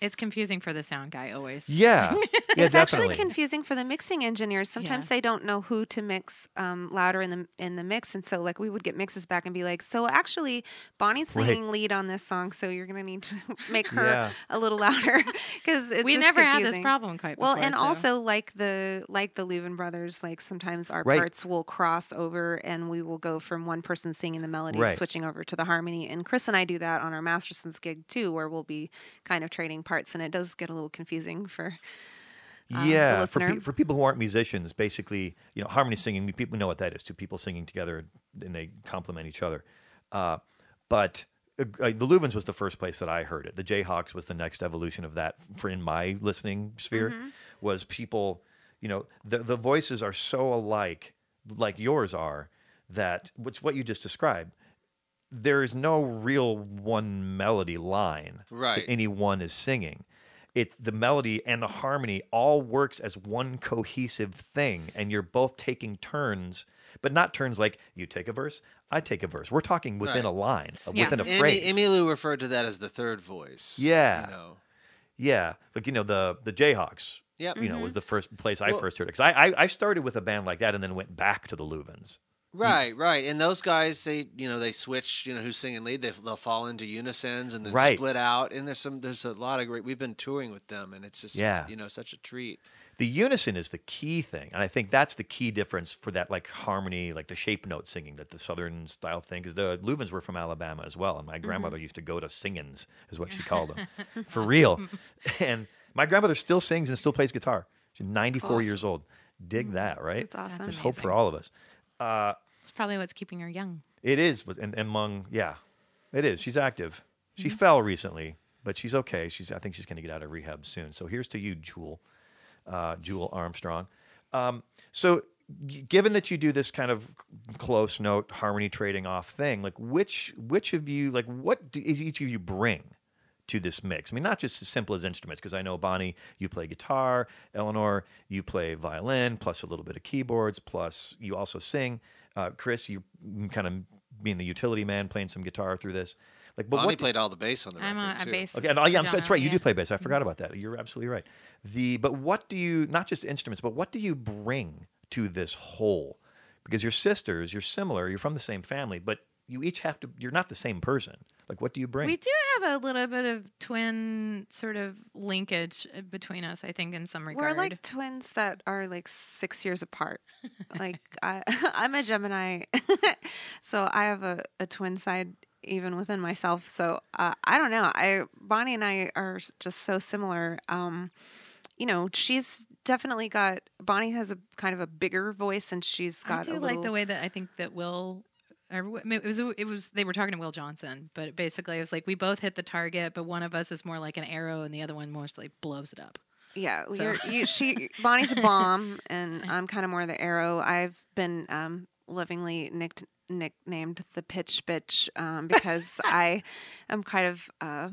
It's confusing for the sound guy always. Yeah, (laughs) yeah, it's definitely. actually confusing for the mixing engineers. Sometimes Yeah. they don't know who to mix um, louder in the in the mix, and so like we would get mixes back and be like, "So actually, Bonnie's Right. singing lead on this song, so you're gonna need to (laughs) make her Yeah. a little louder (laughs) because we just never had this problem quite Well, before, and so- also like the like the Louvin brothers, like sometimes our Right. parts will cross over, and we will go from one person singing the melody, Right. switching over to the harmony. And Chris and I do that on our Mastersons gig too, where we'll be kind of trading parts, and it does get a little confusing for um, yeah, for, pe- for people who aren't musicians, basically, you know, harmony singing. People know what that is. Two people singing together, and they complement each other. Uh, but uh, uh, the Louvins was the first place that I heard it. The Jayhawks was the next evolution of that. For in my listening sphere, was people, you know, the the voices are so alike, like yours are, that what's what you just described. There is no real one melody line Right. that anyone is singing. It's the melody and the harmony all works as one cohesive thing, and you're both taking turns, but not turns like you take a verse, I take a verse. We're talking within Right. a line, uh, Yeah. within a Amy, phrase. Emmylou referred to that as the third voice. Yeah. You know. Yeah, like you know the the Jayhawks. Yep. You know, was the first place I Well- first heard it because I, I I started with a band like that and then went back to the Louvins. Right, right. And those guys, they, you know, they switch. You know, who's singing lead? They, they'll fall into unisons and then Right. split out. And there's some, there's a lot of great. We've been touring with them, and it's just, Yeah. you know, such a treat. The unison is the key thing, and I think that's the key difference for that like harmony, like the shape note singing that the Southern style thing. Because the Louvins were from Alabama as well, and my grandmother used to go to singins, is what she called them, (laughs) for real. (laughs) And my grandmother still sings and still plays guitar. She's 94 years old. Dig that, right? That's awesome. There's hope for all of us. Uh, It's probably what's keeping her young. It is, but and, and among yeah, it is. She's active. She Mm-hmm. fell recently, but she's okay. She's I think she's going to get out of rehab soon. So here's to you, Jewel, uh, Jewel Armstrong. Um, so g- given that you do this kind of close note harmony trading off thing, like which which of you like what do, is each of you bring? To this mix, I mean, not just as simple as instruments, because I know Bonnie, you play guitar, Eleanor, you play violin, plus a little bit of keyboards, plus you also sing. Uh, Chris, you kind of being the utility man, playing some guitar through this. Like, but Bonnie what? played all the bass on the I'm record a, a too. bass. okay, and, oh, yeah, I'm, genre, that's right. You do play bass. I forgot about that. You're absolutely right. The but what do you not just instruments, but what do you bring to this whole? Because you're sisters, you're similar, you're from the same family, but you each have to. You're not the same person. Like, what do you bring? We do have a little bit of twin sort of linkage uh, between us, I think, in some regard. We're like twins that are like six years apart. (laughs) like I, (laughs) I'm a Gemini, (laughs) so I have a, a twin side even within myself. So uh, I don't know. I Bonnie and I are just so similar. Um, you know, she's definitely got. Bonnie has a kind of a bigger voice, and she's got. I do a like the way that I think that Will. Or w- I mean, it was it was they were talking to Will Johnson, but basically it was like we both hit the target, but one of us is more like an arrow, and the other one mostly like blows it up. Yeah, So- you, she (laughs) Bonnie's a bomb, and (laughs) I'm kind of more the arrow. I've been um, lovingly nicked, nicknamed the pitch bitch um, because (laughs) I am kind of uh,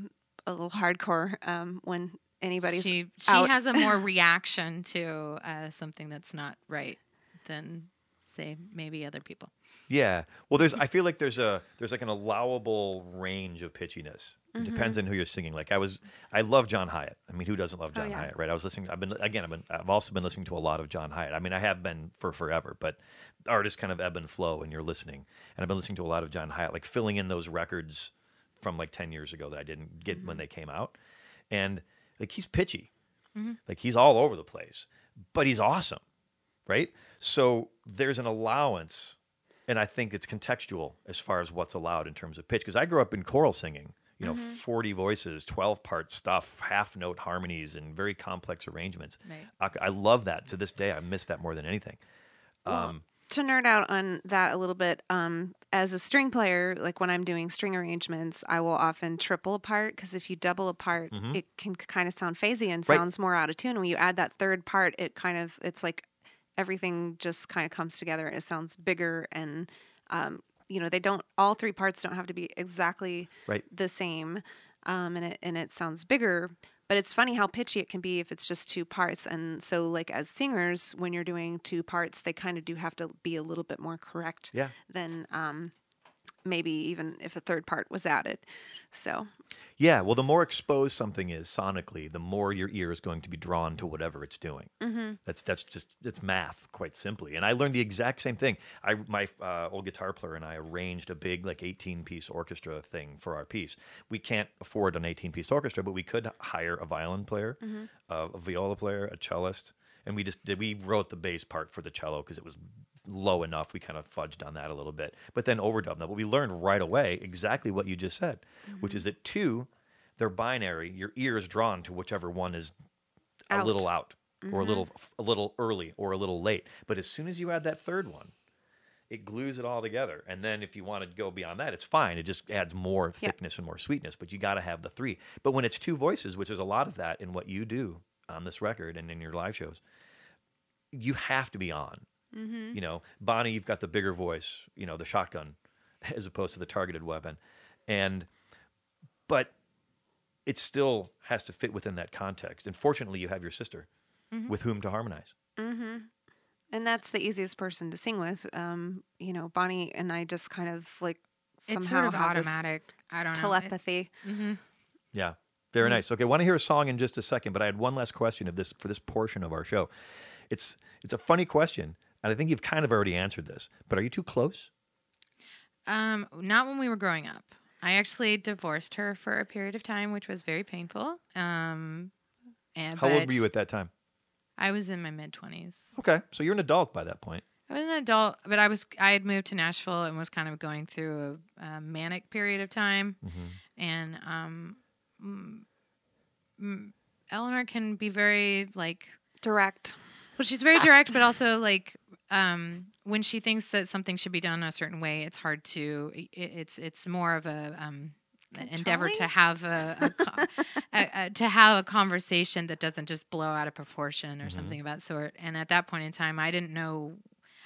a little hardcore um, when anybody's she she out. has a more reaction to uh, something that's not right than say maybe other people. Yeah. Well, there's. I (laughs) feel like there's a there's like an allowable range of pitchiness. It Mm-hmm. depends on who you're singing. Like I was, I love John Hiatt. I mean, who doesn't love Oh, John yeah. Hiatt, right? I was listening. I've been again. I've been. I've also been listening to a lot of John Hiatt. I mean, I have been for forever, but artists kind of ebb and flow, and you're listening. And I've been listening to a lot of John Hiatt, like filling in those records from like 10 years ago that I didn't get when they came out. And like he's pitchy. Like he's all over the place, but he's awesome. Right? So there's an allowance and I think it's contextual as far as what's allowed in terms of pitch because I grew up in choral singing. You know, 40 voices, 12 part stuff, half note harmonies, and very complex arrangements. Right. I, I love that. To this day, I miss that more than anything. Um, to nerd out on that a little bit, um, as a string player, like when I'm doing string arrangements, I will often triple a part because if you double a part, it can kind of sound phasey and Right. sounds more out of tune. When you add that third part, it kind of it's like everything just kind of comes together and it sounds bigger and um, you know they don't all three parts don't have to be exactly Right. the same um, and it and it sounds bigger but it's funny how pitchy it can be if it's just two parts and so like as singers when you're doing two parts they kind of do have to be a little bit more correct Yeah. than um, maybe even if a third part was added so Yeah, well, the more exposed something is sonically, the more your ear is going to be drawn to whatever it's doing. Mm-hmm. That's that's just it's math, quite simply. And I learned the exact same thing. I my uh, old guitar player and I arranged a big like eighteen piece orchestra thing for our piece. We can't afford an eighteen piece orchestra, but we could hire a violin player, uh, a viola player, a cellist, and we just did. We wrote the bass part for the cello because it was low enough. We kind of fudged on that a little bit, but then overdubbed that. But we learned right away exactly what you just said, which mm-hmm. is that two, they're binary. Your ear is drawn to whichever one is a Out. little out, or a little mm-hmm. a little early, or a little late. But as soon as you add that third one, it glues it all together. And then if you want to go beyond that, it's fine. It just adds more Yeah. thickness and more sweetness. But you got to have the three. But when it's two voices, which is a lot of that in what you do on this record and in your live shows, you have to be on. You know, Bonnie, you've got the bigger voice, you know, the shotgun, (laughs) as opposed to the targeted weapon. And, but it still has to fit within that context. And fortunately, you have your sister mm-hmm. with whom to harmonize. Mm-hmm. and that's the easiest person to sing with um, you know bonnie and i just kind of like somehow It's sort of automatic. I don't know. It- telepathy mm-hmm. Yeah. Very nice. Okay, I want to hear a song in just a second, but I had one last question of this for this portion of our show. It's it's a funny question, and I think you've kind of already answered this. But are you too close? Um, not when we were growing up. I actually divorced her for a period of time, which was very painful. Um, and How old were you at that time? I was in my mid twenties. Okay, so you're an adult by that point. I was an adult, but I was I had moved to Nashville and was kind of going through a, a manic period of time, and um, mm, mm, Eleanor can be very like direct well, she's very direct, but also like um, when she thinks that something should be done a certain way, it's hard to. It, it's it's more of a um, an endeavor to have a, a, a, a to have a conversation that doesn't just blow out of proportion Mm-hmm. or something of that sort. And at that point in time, I didn't know.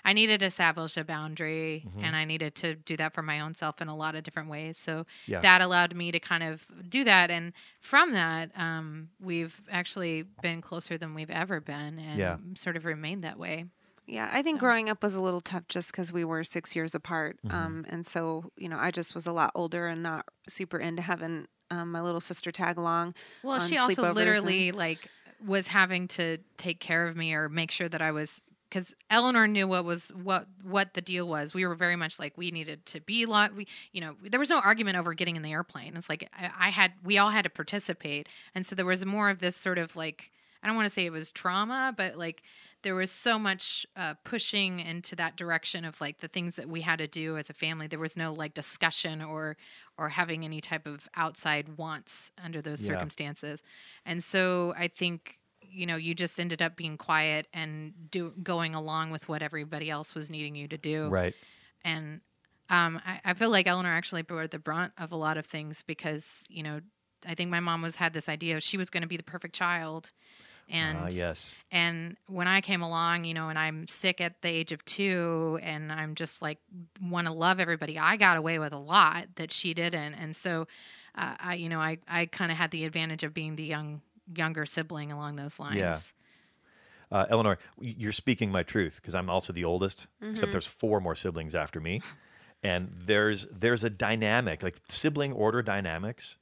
I needed to establish a boundary, Mm-hmm. and I needed to do that for my own self in a lot of different ways. So Yeah. that allowed me to kind of do that, and from that, um, we've actually been closer than we've ever been, and Yeah. sort of remained that way. Yeah, I think growing up was a little tough just because we were six years apart. Mm-hmm. Um, and so, you know, I just was a lot older and not super into having um, my little sister tag along. Well, on she also literally and- like was having to take care of me or make sure that I was because Eleanor knew what was what what the deal was. We were very much like we needed to be lot. We you know there was no argument over getting in the airplane. It's like I, I had we all had to participate, and so there was more of this sort of like I don't want to say it was trauma, but like there was so much uh, pushing into that direction of like the things that we had to do as a family. There was no like discussion or or having any type of outside wants under those Yeah. circumstances. And so I think you know you just ended up being quiet and do going along with what everybody else was needing you to do Right. and um, I, I feel like Eleanor actually bore the brunt of a lot of things because you know I think my mom was had this idea of she was going to be the perfect child, and Ah, yes. and when I came along, you know, and I'm sick at the age of two, and I'm just like want to love everybody. I got away with a lot that she didn't, and so uh, I, you know, I I kind of had the advantage of being the young younger sibling along those lines. Yeah. Uh, Eleanor, you're speaking my truth because I'm also the oldest, except there's four more siblings after me. And there's there's a dynamic, like sibling order dynamics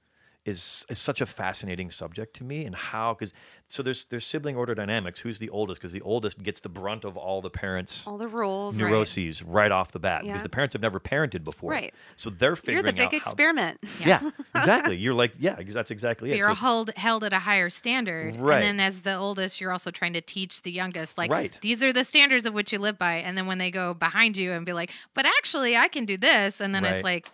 is is such a fascinating subject to me, and how because so there's there's sibling order dynamics. Who's the oldest? Because the oldest gets the brunt of all the parents' All the rules. neuroses right, off the bat Yeah. because the parents have never parented before. Right. So they're figuring out. You're the big out how- experiment. yeah, (laughs) exactly. You're like, yeah, ex- that's exactly it. You're So- held held at a higher standard, Right. and then as the oldest, you're also trying to teach the youngest, like Right. these are the standards of which you live by. And then when they go behind you and be like, "But actually, I can do this," and then Right. it's like,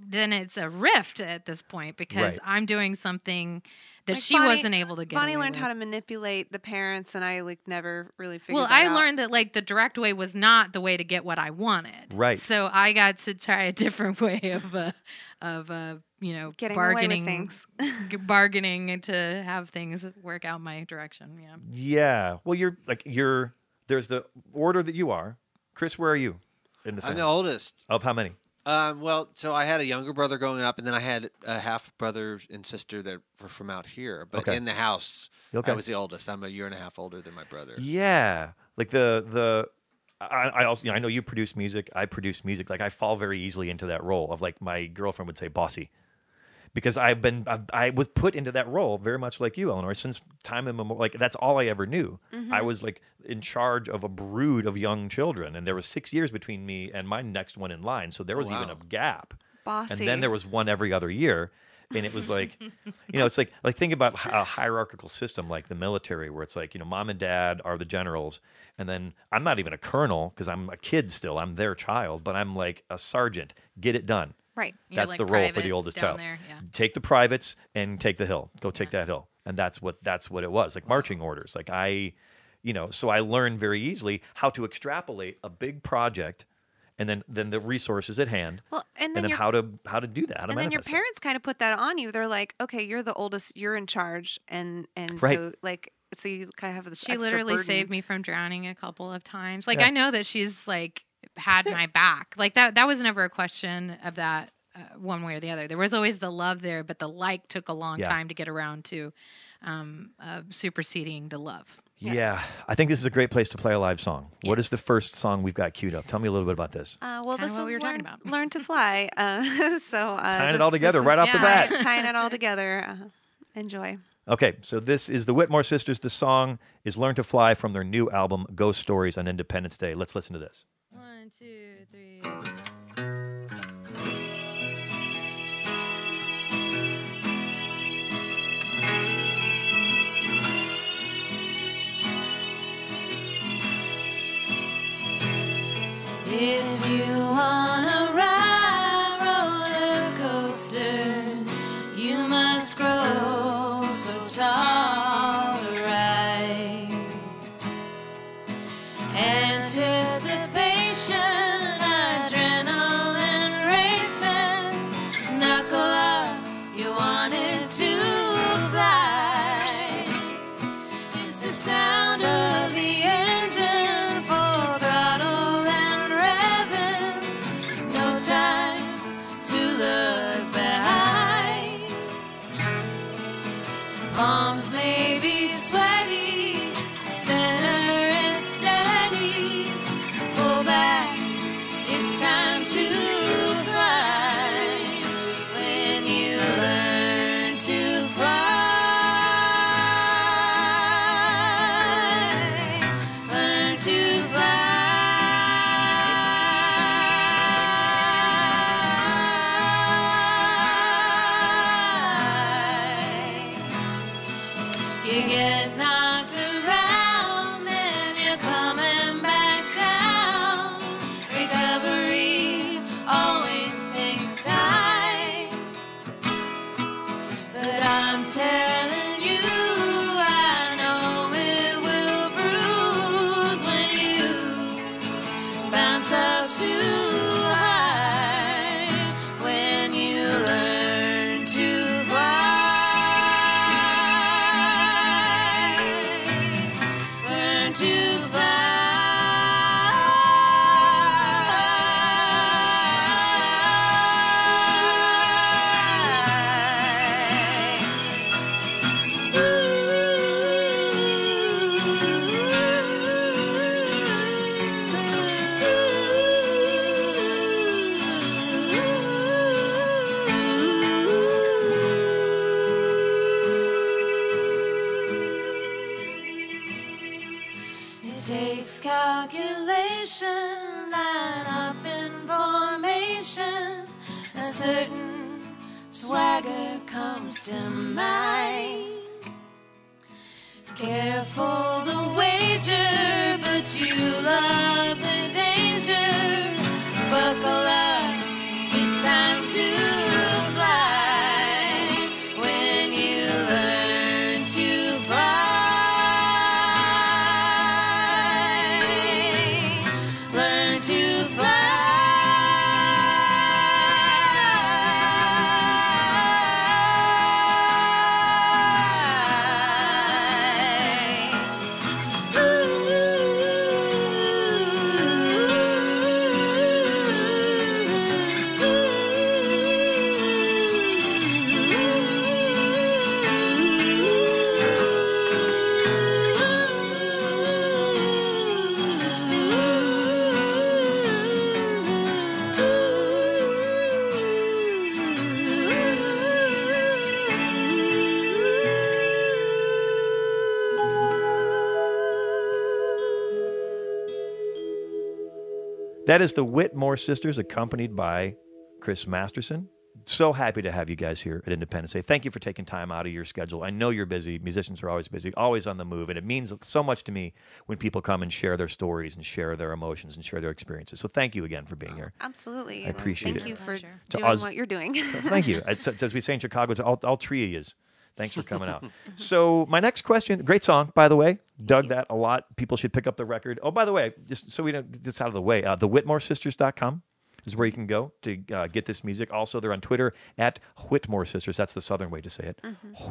then it's a rift at this point because Right. I'm doing something that Like she Bonnie- wasn't able to get. Bonnie away learned with. how to manipulate the parents, and I like never really figured. Out. Well, that I out. learned that like the direct way was not the way to get what I wanted. Right. So I got to try a different (laughs) way of uh, of uh, you know Getting away with bargaining things. bargaining to have things work out my direction. Yeah. Yeah. Well, you're like you're. There's the order that you are. Chris, where are you in the I'm the oldest. Of how many? Um, well, so I had a younger brother growing up, and then I had a half brother and sister that were from out here. But Okay. in the house, Okay. I was the oldest. I'm a year and a half older than my brother. Yeah, like the the. I, I also you know, I know you produce music. I produce music. Like I fall very easily into that role of like my girlfriend would say bossy, because I've been I've, I was put into that role very much like you, Eleanor, since time immemorial. Like that's all I ever knew. Mm-hmm. I was like in charge of a brood of young children, and there was six years between me and my next one in line. So there was even a gap. Bossy. And then there was one every other year. And it was like, you know, it's like like think about a hierarchical system like the military, where it's like, you know, mom and dad are the generals, and then I'm not even a colonel because I'm a kid still. I'm their child, but I'm like a sergeant. Get it done. Right. You're That's like the role for the oldest down child. there, yeah. Take the privates and take the hill. Go take that hill. And that's what that's what it was. Like marching orders. Like I, you know, so I learned very easily how to extrapolate a big project and then then the resources at hand. Well, and and then, then your how to how to do that. How to and then your manifest that. parents kind of put that on you. They're like, okay, you're the oldest, you're in charge, and and Right. so like so you kind of have this. She extra literally burden. saved me from drowning a couple of times. Like Yeah. I know that she's like had (laughs) my back. Like that that was never a question of that uh, one way or the other. There was always the love there, but the like took a long Yeah. time to get around to um, uh, superseding the love. Yeah. I think this is a great place to play a live song. What is the first song we've got queued up? Tell me a little bit about this. Uh, well, Kinda this is we were learn, talking about. learn to fly. (laughs) Uh, (laughs) so uh, Tying it all this together is right off the Yeah. bat. tying it all together. Uh, enjoy. Okay, so this is the Whitmore Sisters. The song is Learn to Fly from their new album, Ghost Stories on Independence Day. Let's listen to this. One, two, three. If you wanna ride roller coasters, you must grow so tall That is the Whitmore sisters, accompanied by Chris Masterson. So happy to have you guys here at Independence Day. Thank you for taking time out of your schedule. I know you're busy. Musicians are always busy, always on the move, and it means so much to me when people come and share their stories and share their emotions and share their experiences. So thank you again for being here. Absolutely. I appreciate Thank it. you for doing us- what you're doing. Thank you. (laughs) As, as we say in Chicago, it's all, all three of yous. Thanks for coming out. So my next question, great song, by the way. Dug that a lot. People should pick up the record. Oh, by the way, just so we don't get this out of the way, uh, the WhitmoreSisters.com is where you can go to uh, get this music. Also, they're on Twitter at Whitmore Sisters. That's the southern way to say it.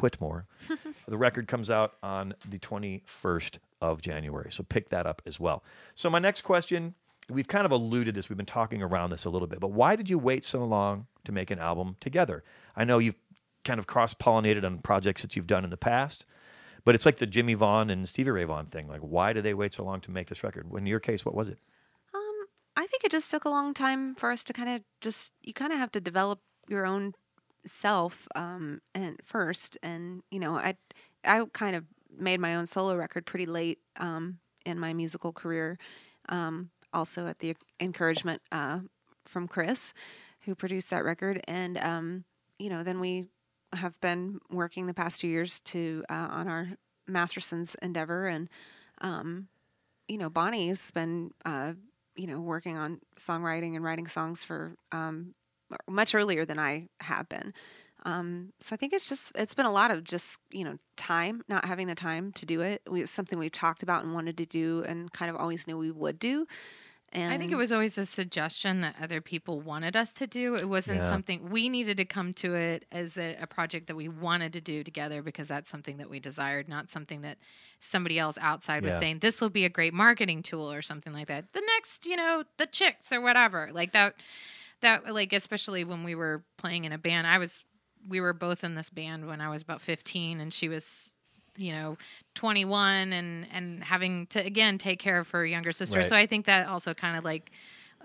Whitmore. (laughs) the record comes out on the 21st of January. So pick that up as well. So my next question, we've kind of alluded this. We've been talking around this a little bit, but why did you wait so long to make an album together? I know you've kind of cross pollinated on projects that you've done in the past, but it's like the Jimmie Vaughan and Stevie Ray Vaughan thing. Like, why did they wait so long to make this record? In your case, what was it? Um, I think it just took a long time for us to kind of just you kind of have to develop your own self um and first and you know I I kind of made my own solo record pretty late um in my musical career um also at the encouragement uh from Chris who produced that record and um you know then we have been working the past two years to uh, on our Mastersons endeavor and um you know Bonnie's been uh you know, working on songwriting and writing songs for um, much earlier than I have been. Um, so I think it's just it's been a lot of just you know time, not having the time to do it. We, was something we've talked about and wanted to do, and kind of always knew we would do. And I think it was always a suggestion that other people wanted us to do. It wasn't Yeah. something we needed to come to it as a, a project that we wanted to do together because that's something that we desired, not something that somebody else outside was saying this will be a great marketing tool or something like that. The next, you know, the chicks or whatever. Like that that like especially when we were playing in a band. I was we were both in this band when I was about 15 and she was you know 21 and and having to again take care of her younger sister Right. so i think that also kind of like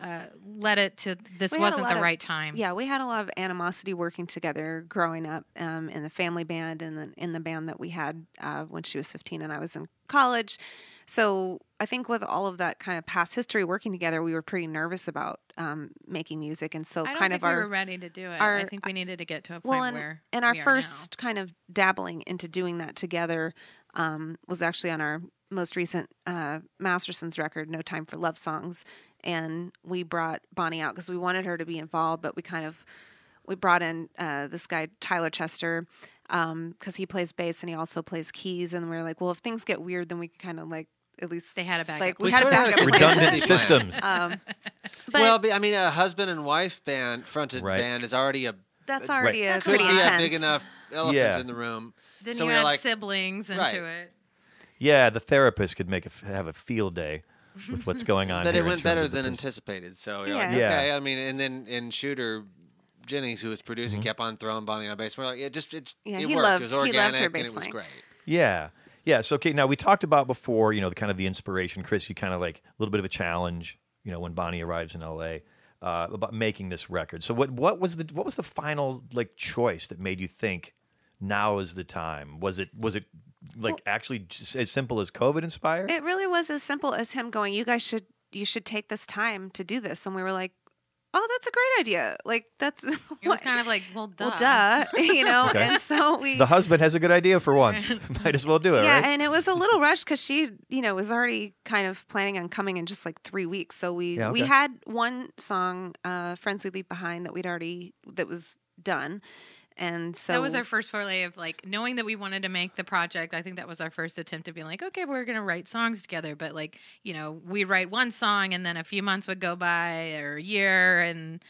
uh, led it to this We wasn't the of- right time Yeah, we had a lot of animosity working together growing up um, in the family band and then in the band that we had uh, when she was 15 and I was in college. So I think with all of that kind of past history working together, we were pretty nervous about um, making music. And so i don't kind think of we our were ready to do it our- i think we needed to get to a point well, and, where and our we are now. first kind of dabbling into doing that together um, was actually on our most recent uh, Mastersons record, "No Time for Love Songs," and we brought Bonnie out because we wanted her to be involved, but we kind of we brought in uh, this guy Tyler Chester because he plays bass and he also plays keys, and we were like, well, if things get weird, then we can kind of like at least they had a backup like we, We had a sorta had a. Redundant plan. (laughs) systems. Um, (laughs) but well, I mean, a husband and wife band fronted Right. band is already a that's already a That's a could pretty be lot. a big enough elephant Yeah. in the room. then so you we were had like, siblings into Right. it Yeah, the therapist could make a, have a field day with what's going on. but it went better than pers- anticipated. So you're like, Yeah. Yeah. okay. I mean, and then in Shooter, Jennings, who was producing, Mm-hmm. kept on throwing Bonnie on bass. We're like, it just it, Yeah, it he worked. loved- it was he loved her organic bass and it was playing. great. Yeah. Yeah. So, okay. Now we talked about before, you know, the kind of the inspiration, Chris, you kind of like a little bit of a challenge, you know, when Bonnie arrives in LA, uh, about making this record. So what, what was the, what was the final like choice that made you think now is the time? Was it, was it like actually just as simple as COVID inspired? It really was as simple as him going, "You guys should you should take this time to do this," and we were like, "Oh, that's a great idea!" Like that's (laughs) It was kind of like, well, duh. well, duh, you know. (laughs) Okay. And so we the husband has a good idea for once. (laughs) Might as well do it, yeah, right? and it was a little rushed because she, you know, was already kind of planning on coming in just like three weeks. So we Yeah, we had one song, uh, "Friends We Leave Behind," that we'd already that was done, and so that was our first foray of like knowing that we wanted to make the project. I think that was our first attempt to be like, okay, we're gonna write songs together. But like, you know, we'd write one song and then a few months would go by or a year and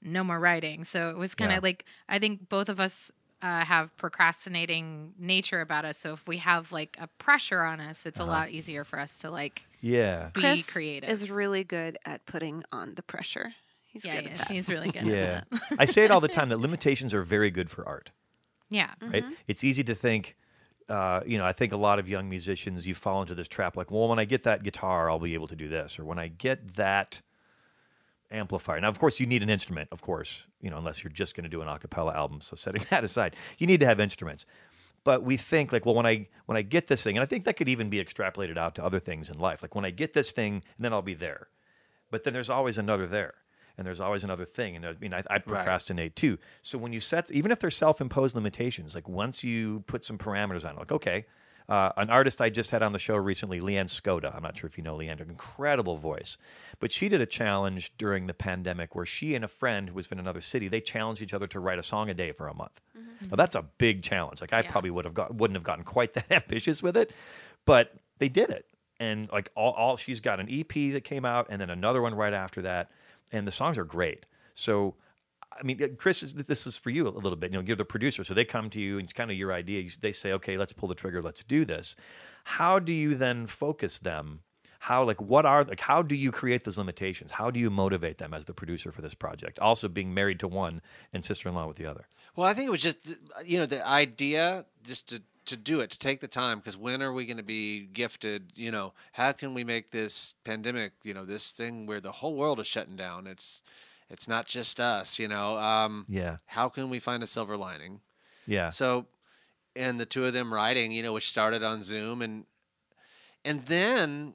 no more writing. So it was kind of Yeah. like I think both of us uh, have procrastinating nature about us. So if we have like a pressure on us, it's a lot easier for us to like yeah. be Chris creative. is really good at putting on the pressure. He's yeah, good yeah, at that. he's really good Yeah. at that. (laughs) I say it all the (laughs) time that limitations are very good for art. yeah. right? It's easy to think, uh, you know, I think a lot of young musicians, you fall into this trap like, well, when I get that guitar, I'll be able to do this. Or when I get that amplifier. Now, of course, you need an instrument, of course, you know, unless you're just going to do an a cappella album. So setting (laughs) that aside, you need to have instruments. But we think like, well, when I when I get this thing, and I think that could even be extrapolated out to other things in life. Like when I get this thing, and then I'll be there. But then there's always another there, and there's always another thing. And I mean, I, I procrastinate too. So when you set, even if they're self-imposed limitations, like once you put some parameters on it, like okay, uh, an artist I just had on the show recently, Leanne Skoda. I'm not sure if you know Leanne, incredible voice, but she did a challenge during the pandemic where she and a friend who was in another city, they challenged each other to write a song a day for a month. Now that's a big challenge. Like I Yeah. probably would have got, wouldn't have gotten quite (laughs) that ambitious with it, but they did it. And like all, all she's got an EP that came out and then another one right after that, and the songs are great. So I mean, uh, Chris, this is for you a little bit. You know, you're the producer, so they come to you and it's kind of your idea. They say, "Okay, let's pull the trigger. Let's do this." How do you then focus them? How like what are like how do you create those limitations? How do you motivate them as the producer for this project? Also, being married to one and sister-in-law with the other. Well, I think it was just you know the idea just to to do it to take the time because when are we going to be gifted? You know, how can we make this pandemic? You know, this thing where the whole world is shutting down. It's it's not just us. You know, um, Yeah, how can we find a silver lining? yeah, So, and the two of them writing, you know, which started on Zoom, and and then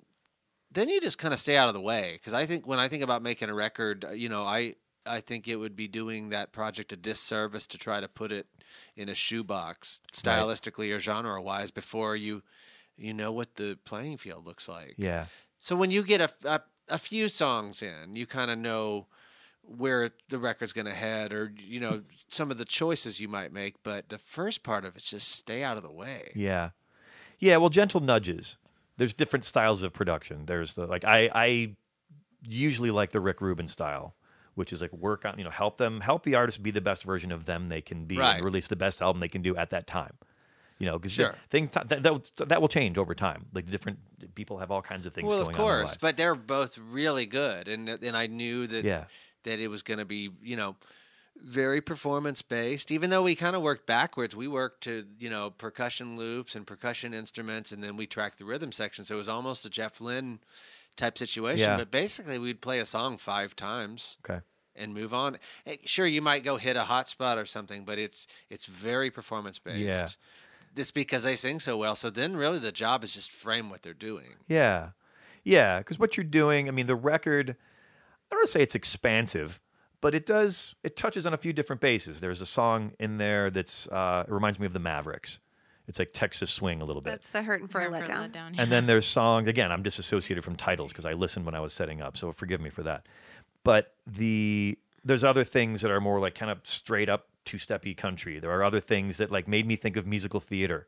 then you just kind of stay out of the way because I think when I think about making a record, uh, you know, I I think it would be doing that project a disservice to try to put it in a shoebox stylistically or genre wise before you you know what the playing field looks like. yeah, So when you get a, a, a few songs in, you kind of know where the record's going to head or, you know, some of the choices you might make. But the first part of it's just stay out of the way. yeah, yeah. Well, gentle nudges. There's different styles of production. There's the like I I usually like the Rick Rubin style, which is like work on you know help them help the artist be the best version of them they can be Right. and release the best album they can do at that time. You know, because Sure. things that, that will- that will change over time. Like different people have all kinds of things well, going of on. in their course, but they're both really good, and and I knew that Yeah. that it was going to be you know very performance based. Even though we kind of worked backwards, we worked to you know percussion loops and percussion instruments, and then we tracked the rhythm section. So it was almost a Jeff Lynne type situation. Yeah. But basically, we'd play a song five times. okay. and move on. Eh, Sure, you might go hit a hot spot or something, but it's it's very performance based. Yeah. It's because they sing so well. So then, really, the job is just frame what they're doing. Yeah. Yeah. Because what you're doing, I mean, the record, I don't want to say it's expansive, but it does, it touches on a few different bases. There's a song in there that's, uh, it reminds me of the Mavericks. It's like Texas swing a little bit. That's the hurting for a Never letdown. let down, And then there's songs, again, I'm disassociated from titles because I listened when I was setting up. So forgive me for that. But the, there's other things that are more like kind of straight up two steppy country. There are other things that like made me think of musical theater.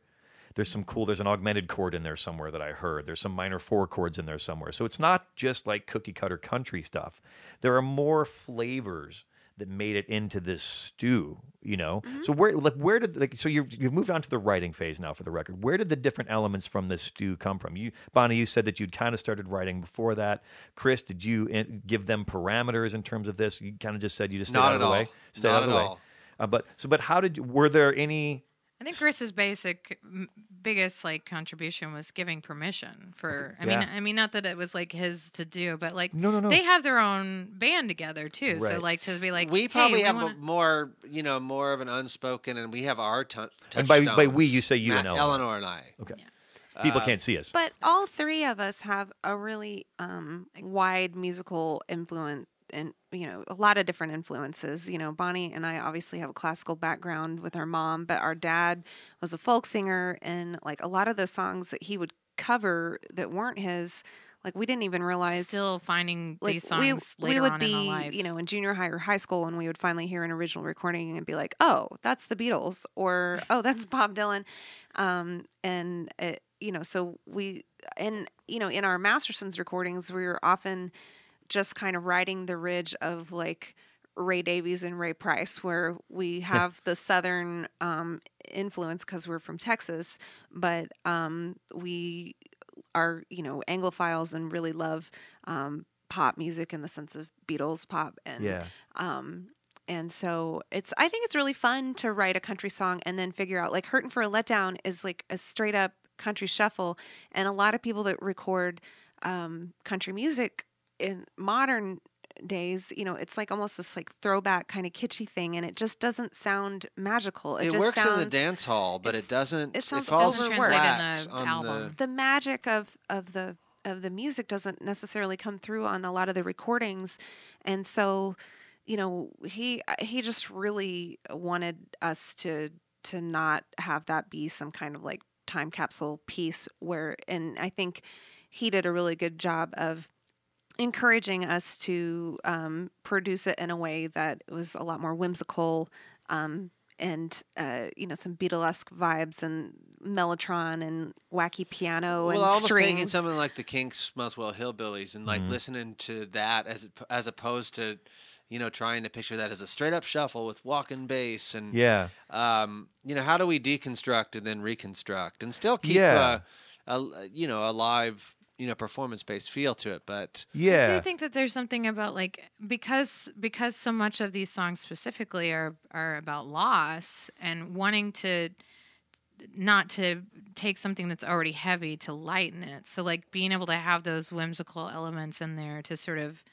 There's some cool, there's an augmented chord in there somewhere that I heard. There's some minor four chords in there somewhere. So it's not just like cookie cutter country stuff. There are more flavors that made it into this stew, you know? So where like where did like so you've you've moved on to the writing phase now for the record. Where did the different elements from this stew come from? You Bonnie, you said that you'd kind of started writing before that. Chris, did you in, give them parameters in terms of this? You kind of just said you just stayed Not out of at the way. all. Stayed Not out of the at way. all. Uh, but so but how did you, were there any I think Chris's basic biggest like contribution was giving permission for. I mean, I mean, not that it was like his to do, but like No, no, no. they have their own band together too. So like to be like, we hey, probably have wanna- more, you know, more of an unspoken, and we have our t- And by- by we, you say you Matt, and Eleanor. Eleanor and I. Okay. Uh, People can't see us. But all three of us have a really um, wide musical influence and you know a lot of different influences you know bonnie and i obviously have a classical background with our mom but our dad was a folk singer and like a lot of the songs that he would cover that weren't his like we didn't even realize still finding like these songs we, later we would on be in life. you know in junior high or high school when we would finally hear an original recording and be like oh that's the beatles or (laughs) oh that's bob dylan um, and it, you know so we and you know in our mastersons recordings we were often just kind of riding the ridge of like ray davies and ray price where we have the southern um, influence because we're from texas but um, we are you know anglophiles and really love um, pop music in the sense of beatles pop and yeah. um, and so it's I think it's really fun to write a country song and then figure out like Hurtin' for a Letdown is like a straight up country shuffle and a lot of people that record um, country music in modern days you know it's like almost this like throwback kind of kitschy thing and it just doesn't sound magical it, It, just works sounds, in the dance hall, but it doesn't. it sounds falls Doesn't overworked. in flat the on album. the magic of of the of the music doesn't necessarily come through on a lot of the recordings and so you know he he just really wanted us to to not have that be some kind of like time capsule piece where and i think he did a really good job of encouraging us to um, produce it in a way that was a lot more whimsical um, and uh, you know some Beatlesque vibes and Mellotron and wacky piano well, and almost strings. taking something like the Kinks, Muswell Hillbillies, and like listening to that as as opposed to, you know, trying to picture that as a straight up shuffle with walking bass and Yeah. um, you know, how do we deconstruct and then reconstruct and still keep Yeah. a, a you know a live you know performance based feel to it, but yeah I Yeah. do think that there's something about like because because so much of these songs specifically are are about loss and wanting to not to take something that's already heavy to lighten it. So like being able to have those whimsical elements in there to sort of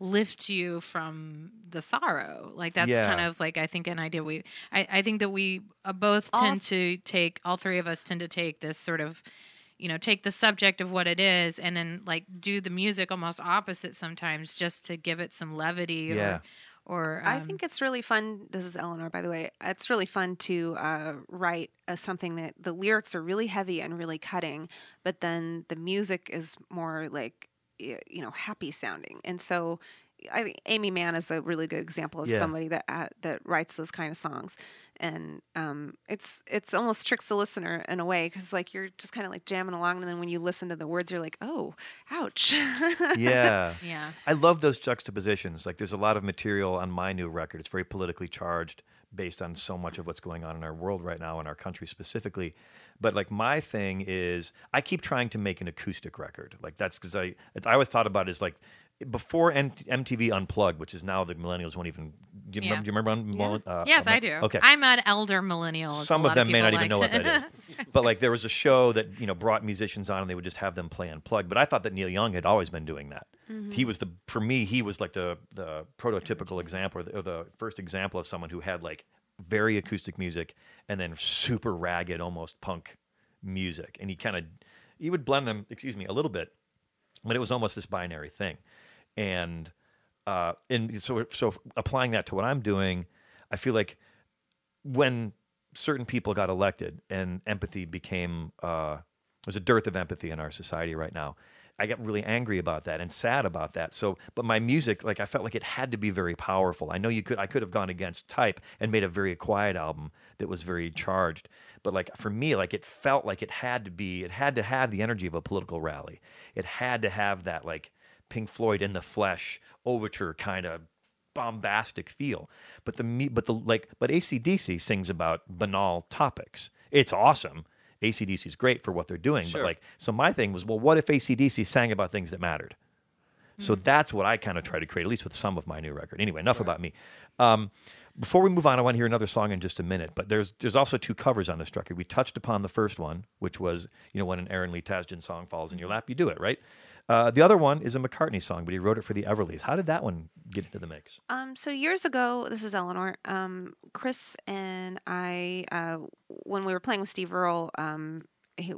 lift you from the sorrow. Like that's Yeah. kind of like I think an idea we I, I think that we uh, both All- tend to take all three of us tend to take this sort of you know take the subject of what it is and then like do the music almost opposite sometimes just to give it some levity Yeah. or or I um, think it's really fun. This is Eleanor, by the way. It's really fun to uh, write uh, something that the lyrics are really heavy and really cutting, but then the music is more like you know happy sounding. And so, I think Aimee Mann is a really good example of Yeah. somebody that uh, that writes those kind of songs. And um, it's it's almost tricks the listener in a way because like you're just kind of like jamming along, and then when you listen to the words, you're like, oh, ouch. Yeah. (laughs) yeah I love those juxtapositions. Like, there's a lot of material on my new record. It's very politically charged based on so much of what's going on in our world right now, in our country specifically. But like, my thing is, I keep trying to make an acoustic record. Like, that's because I, I always thought about it as like, before MTV Unplugged, which is now the millennials won't even. Do you, Yeah. remember, do you remember? Un- uh, yes i do Okay. I'm an elder millennial Some lot of them may people not even know what that is. (laughs) but like there was a show that you know brought musicians on and they would just have them play unplugged. But I thought that Neil Young had always been doing that. He was the for me he was like the the prototypical example or the, or the first example of someone who had like very acoustic music and then super ragged almost punk music and he kind of he would blend them excuse me a little bit but it was almost this binary thing and uh and so so applying that to what i'm doing i feel like when certain people got elected and empathy became uh there's a dearth of empathy in our society right now. I got really angry about that and sad about that. So but my music like i felt like it had to be very powerful. I know you could i could have gone against type and made a very quiet album that was very charged. But like for me like it felt like it had to be it had to have the energy of a political rally. It had to have that like pink floyd in the flesh overture kind of bombastic feel. But the but the like but ACDC sings about banal topics. It's awesome. ACDC is great for what they're doing. Sure. But like so my thing was, well, what if ACDC sang about things that mattered? So that's what I kind of try to create, at least with some of my new record. Anyway, enough about me. Um, Before we move on, I want to hear another song in just a minute. But there's there's also two covers on this record. We touched upon the first one, which was you know when an Aaron Lee Tasjan song falls in your lap, you do it, right? Uh, the other one is a McCartney song, but he wrote it for the Everlys. How did that one get into the mix? Um, so years ago, this is Eleanor. Um, Chris and I, uh, when we were playing with Steve Earle, um, he,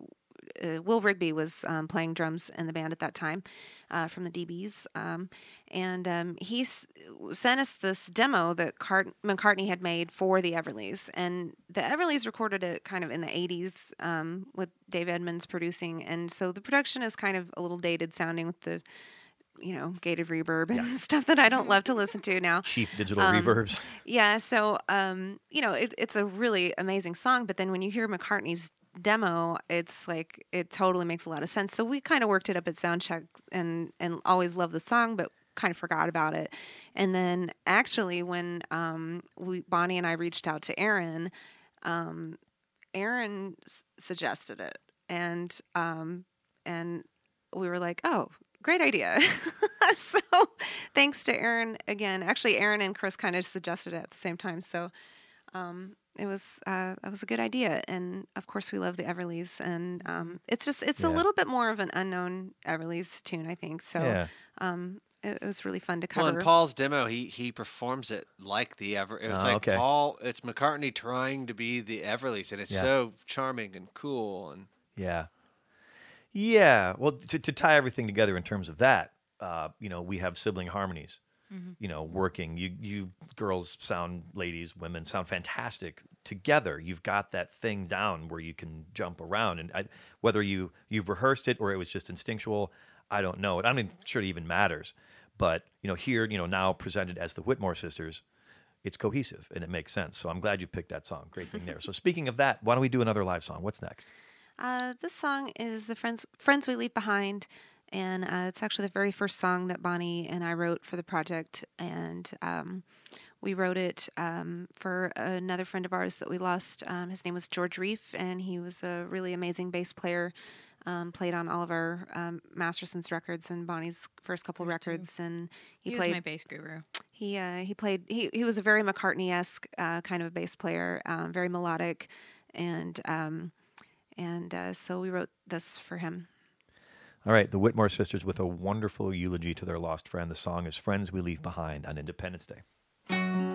uh, Will Rigby was um, playing drums in the band at that time uh, from the DBs, um, and um, he s- sent us this demo that Cart- McCartney had made for the Everlys, and the Everlys recorded it kind of in the '80s um, with Dave Edmunds producing, and so the production is kind of a little dated sounding with the you know gated reverb and (laughs) stuff that I don't love to listen to now. Cheap digital Um, reverbs. Yeah, so um, you know, it, it's a really amazing song, but then when you hear McCartney's demo, it's like it totally makes a lot of sense. So we kind of worked it up at soundcheck and and always loved the song, but kind of forgot about it. And then actually, when um, we Bonnie and I reached out to Aaron, um, Aaron s- suggested it, and um, and we were like, oh. Great idea. (laughs) so, thanks to Aaron again. Actually, Aaron and Chris kind of suggested it at the same time. So, um, it was uh, that was a good idea, and of course we love the Everlys, and um, it's just it's a little bit more of an unknown Everlys tune, I think. So Yeah. um, it, it was really fun to Well, cover. in Paul's demo, he he performs it like the Ever. It's Oh, like okay. Paul. It's McCartney trying to be the Everlys, and it's Yeah. so charming and cool. And Yeah. Yeah. Well, to, to tie everything together in terms of that, uh, you know, we have sibling harmonies, you know, working. You, you girls sound, ladies, women sound fantastic together. You've got that thing down where you can jump around. And I, whether you, you've rehearsed it or it was just instinctual, I don't know. I'm not even sure it even matters. But, you know, here, you know, now presented as the Whitmore sisters, it's cohesive and it makes sense. So I'm glad you picked that song. Great thing there. So (laughs) speaking of that, why don't we do another live song? What's next? Uh, this song is the friends friends we leave behind, and uh, it's actually the very first song that Bonnie and I wrote for the project, and um, we wrote it um, for another friend of ours that we lost. Um, his name was George Reiff, and he was a really amazing bass player. Um, played on all of our um, Masterson's records and Bonnie's first couple records, and he, He, played was my bass guru. he uh, he played he he was a very McCartney esque uh, kind of a bass player, um, very melodic, and um, and uh, so we wrote this for him. All right, the Whitmore sisters with a wonderful eulogy to their lost friend. The song is Friends We Leave Behind on Independence Day.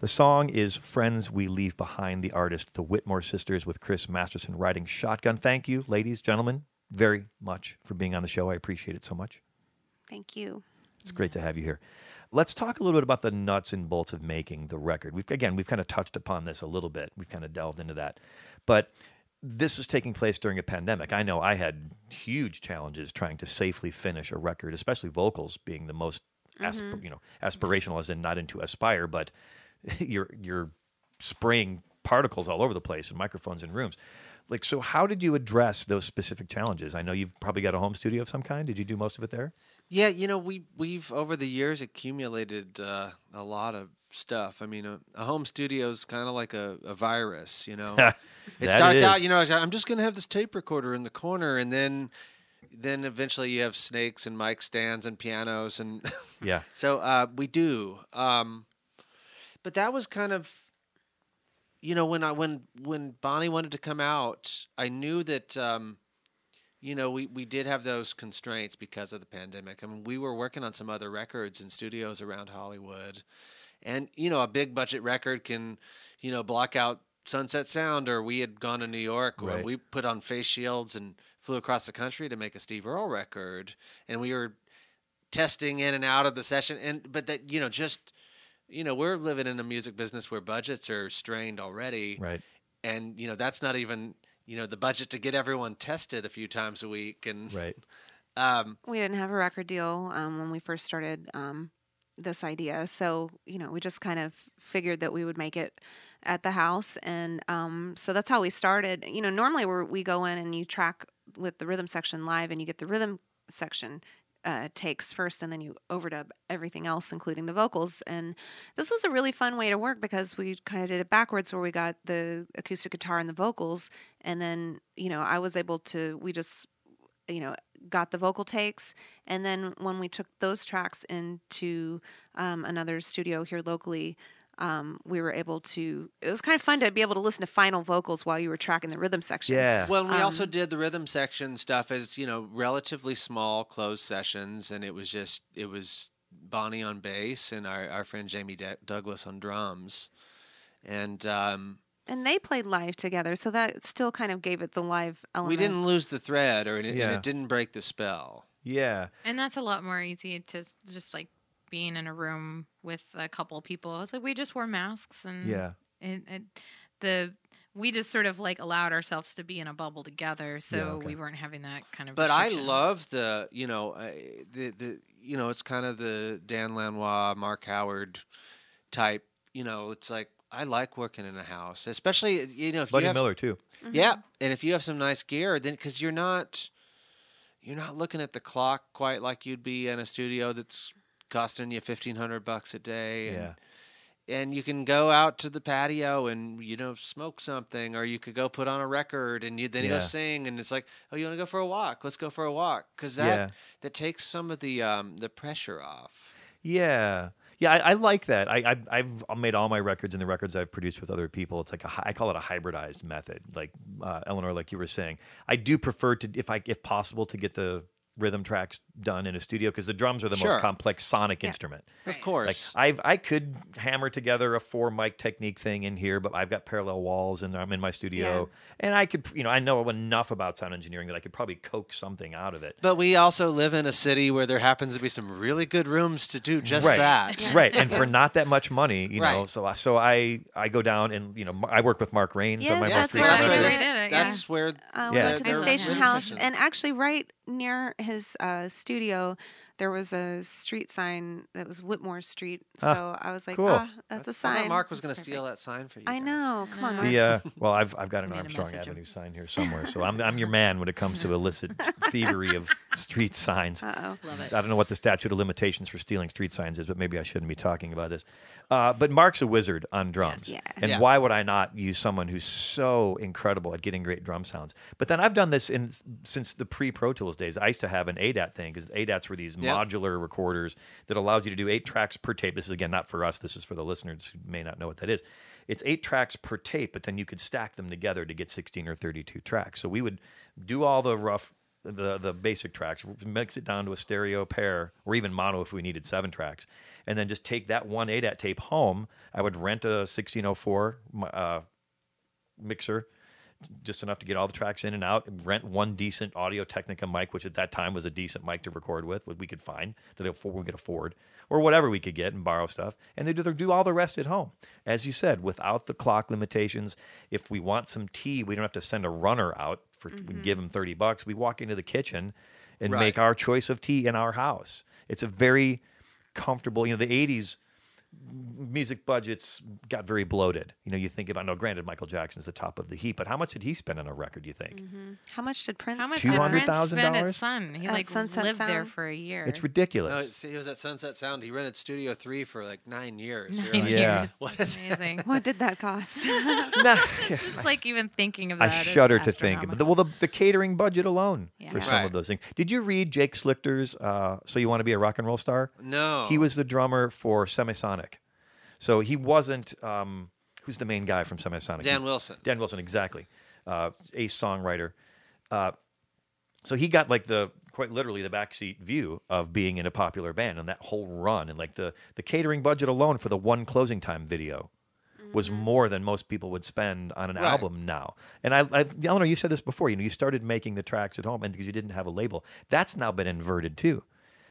The song is Friends We Leave Behind, the artist, the Whitmore Sisters, with Chris Masterson writing shotgun. Thank you, ladies, gentlemen, very much for being on the show. I appreciate it so much. Thank you. It's great to have you here. Let's talk a little bit about the nuts and bolts of making the record. We've again, we've kind of touched upon this a little bit. We've kind of delved into that, but this was taking place during a pandemic. I know I had huge challenges trying to safely finish a record, especially vocals being the most, mm-hmm. asp- you know, aspirational, as in not into aspire, but (laughs) you're you're spraying particles all over the place and microphones in rooms. Like, so how did you address those specific challenges? I know you've probably got a home studio of some kind. Did you do most of it there? Yeah, you know, we we've over the years accumulated uh, a lot of stuff. I mean, a, a home studio is kind of like a, a virus. You know, (laughs) it starts out, you know, I'm just going to have this tape recorder in the corner, and then then eventually you have snakes and mic stands and pianos, and (laughs) Yeah. so uh, we do. Um, but that was kind of you know when I when when Bonnie wanted to come out, I knew that um, you know we we did have those constraints because of the pandemic. I mean, we were working on some other records in studios around Hollywood, and you know a big budget record can you know block out Sunset Sound, or we had gone to New York where Right. we put on face shields and flew across the country to make a Steve Earle record, and we were testing in and out of the session and but that you know just you know we're living in a music business where budgets are strained already Right. and you know that's not even you know the budget to get everyone tested a few times a week and Right. (laughs) um We didn't have a record deal um, when we first started um, this idea, so you know we just kind of figured that we would make it at the house, and um, so that's how we started. You know, normally we we go in and you track with the rhythm section live, and you get the rhythm section uh, takes first, and then you overdub everything else, including the vocals. And this was a really fun way to work because we kind of did it backwards, where we got the acoustic guitar and the vocals, and then you know I was able to we just you know got the vocal takes and then when we took those tracks into um, another studio here locally um, we were able to it was kind of fun to be able to listen to final vocals while you were tracking the rhythm section. Yeah. well and we also Um, did the rhythm section stuff as you know relatively small closed sessions and it was just it was bonnie on bass and our, our friend jamie D- douglas on drums. And um and they played live together so that still kind of gave it the live element we didn't lose the thread or and it, and it didn't break the spell. Yeah. And that's a lot more easy to just like being in a room with a couple of people. It's like we just wore masks and Yeah. and, and the we just sort of like allowed ourselves to be in a bubble together, so okay. we weren't having that kind of. But I love the you know I- the the you know it's kind of the Dan Lanois, Mark Howard type. You know, it's like I like working in a house, especially you know if Buddy you have Miller too. Mm-hmm. yeah, and if you have some nice gear, then because you're not you're not looking at the clock quite like you'd be in a studio that's costing you fifteen hundred bucks a day. And, Yeah. and you can go out to the patio and you know smoke something or you could go put on a record and you then you Yeah. go sing and it's like oh you want to go for a walk let's go for a walk because that Yeah. that takes some of the um the pressure off Yeah. Yeah, I, I like that. I, I've, I've made all my records and the records I've produced with other people. It's like a, I call it a hybridized method. Like uh, Eleanor, like you were saying, I do prefer to, if I, if possible, to get the rhythm tracks done in a studio because the drums are the Sure. most complex sonic Yeah. instrument. Of course. Like course. I've I could hammer together a four mic technique thing in here, but I've got parallel walls and I'm in my studio, and I could you know I know enough about sound engineering that I could probably coax something out of it. but we also live in a city where there happens to be some really good rooms to do just right. that. Right, and for not that much money, you know, Right. so I- so I I go down and you know I work with Mark Rains on my that's most where recent I record. really this- did it, yeah. That's where Uh, we Yeah. went to the station house, and actually, right near his uh, studio, studio there was a street sign that was Whitmore Street. Ah, So I was like, cool. ah, that's a sign. thought Mark was going to steal that sign for you. I guys. know. Come on, No. Mark. The uh, well, I've I've got an (laughs) We need to Armstrong message him. Avenue sign here somewhere, so I'm I'm your man when it comes to illicit (laughs) thievery of street signs. Uh oh. Love it. I don't know what the statute of limitations for stealing street signs is, but maybe I shouldn't be talking about this. Uh, but Mark's a wizard on drums. Yes. Yeah. And Yeah. why would I not use someone who's so incredible at getting great drum sounds? But then I've done this in since the pre Pro Tools days. I used to have an ADAT thing because ADATs were these Yep. modular recorders that allows you to do eight tracks per tape. This is again not for us. This is for the listeners who may not know what that is. It's eight tracks per tape, but then you could stack them together to get 16 or 32 tracks. So we would do all the rough the the basic tracks, mix it down to a stereo pair or even mono if we needed seven tracks, and then just take that one ADAT tape home. I would rent a 1604 uh, mixer, just enough to get all the tracks in and out. Rent one decent Audio Technica mic, which at that time was a decent mic to record with, what we could find that we could afford, or whatever we could get and borrow stuff, and they do do all the rest at home. As you said, without the clock limitations. If we want some tea, we don't have to send a runner out for we can mm-hmm. give them thirty bucks. We walk into the kitchen and Right. make our choice of tea in our house. It's a very comfortable. You know, the '80s music budgets got very bloated. You know, you think about. No, granted, Michael Jackson's the top of the heap, but how much did he spend on a record? You think How much did Prince? How much did Prince $200,000? spend at Sun? He At like Sunset lived there for a year. it's No, ridiculous. see, he was at Sunset Sound. He rented Studio Three for like nine years. We Nine like, Yeah. years. (laughs) What is Amazing. (laughs) What did that cost? (laughs) Nah, It's just like even thinking of that. I shudder to think. But the, well, the, the catering budget alone Yeah. for some Right. of those things. Did you read Jake Slichter's uh, "So You Want to Be a Rock and Roll Star"? No. He was the drummer for Semisonic, so he wasn't. Um, who's the main guy from Semisonic? Dan He's- Wilson. Dan Wilson, exactly. Uh, ace songwriter. Uh, so he got like the quite literally the backseat view of being in a popular band and that whole run and like the the catering budget alone for the one closing time video was more than most people would spend on an Right. album now. And I, I, Eleanor, you said this before. You know, you started making the tracks at home, and because you didn't have a label, that's now been inverted too.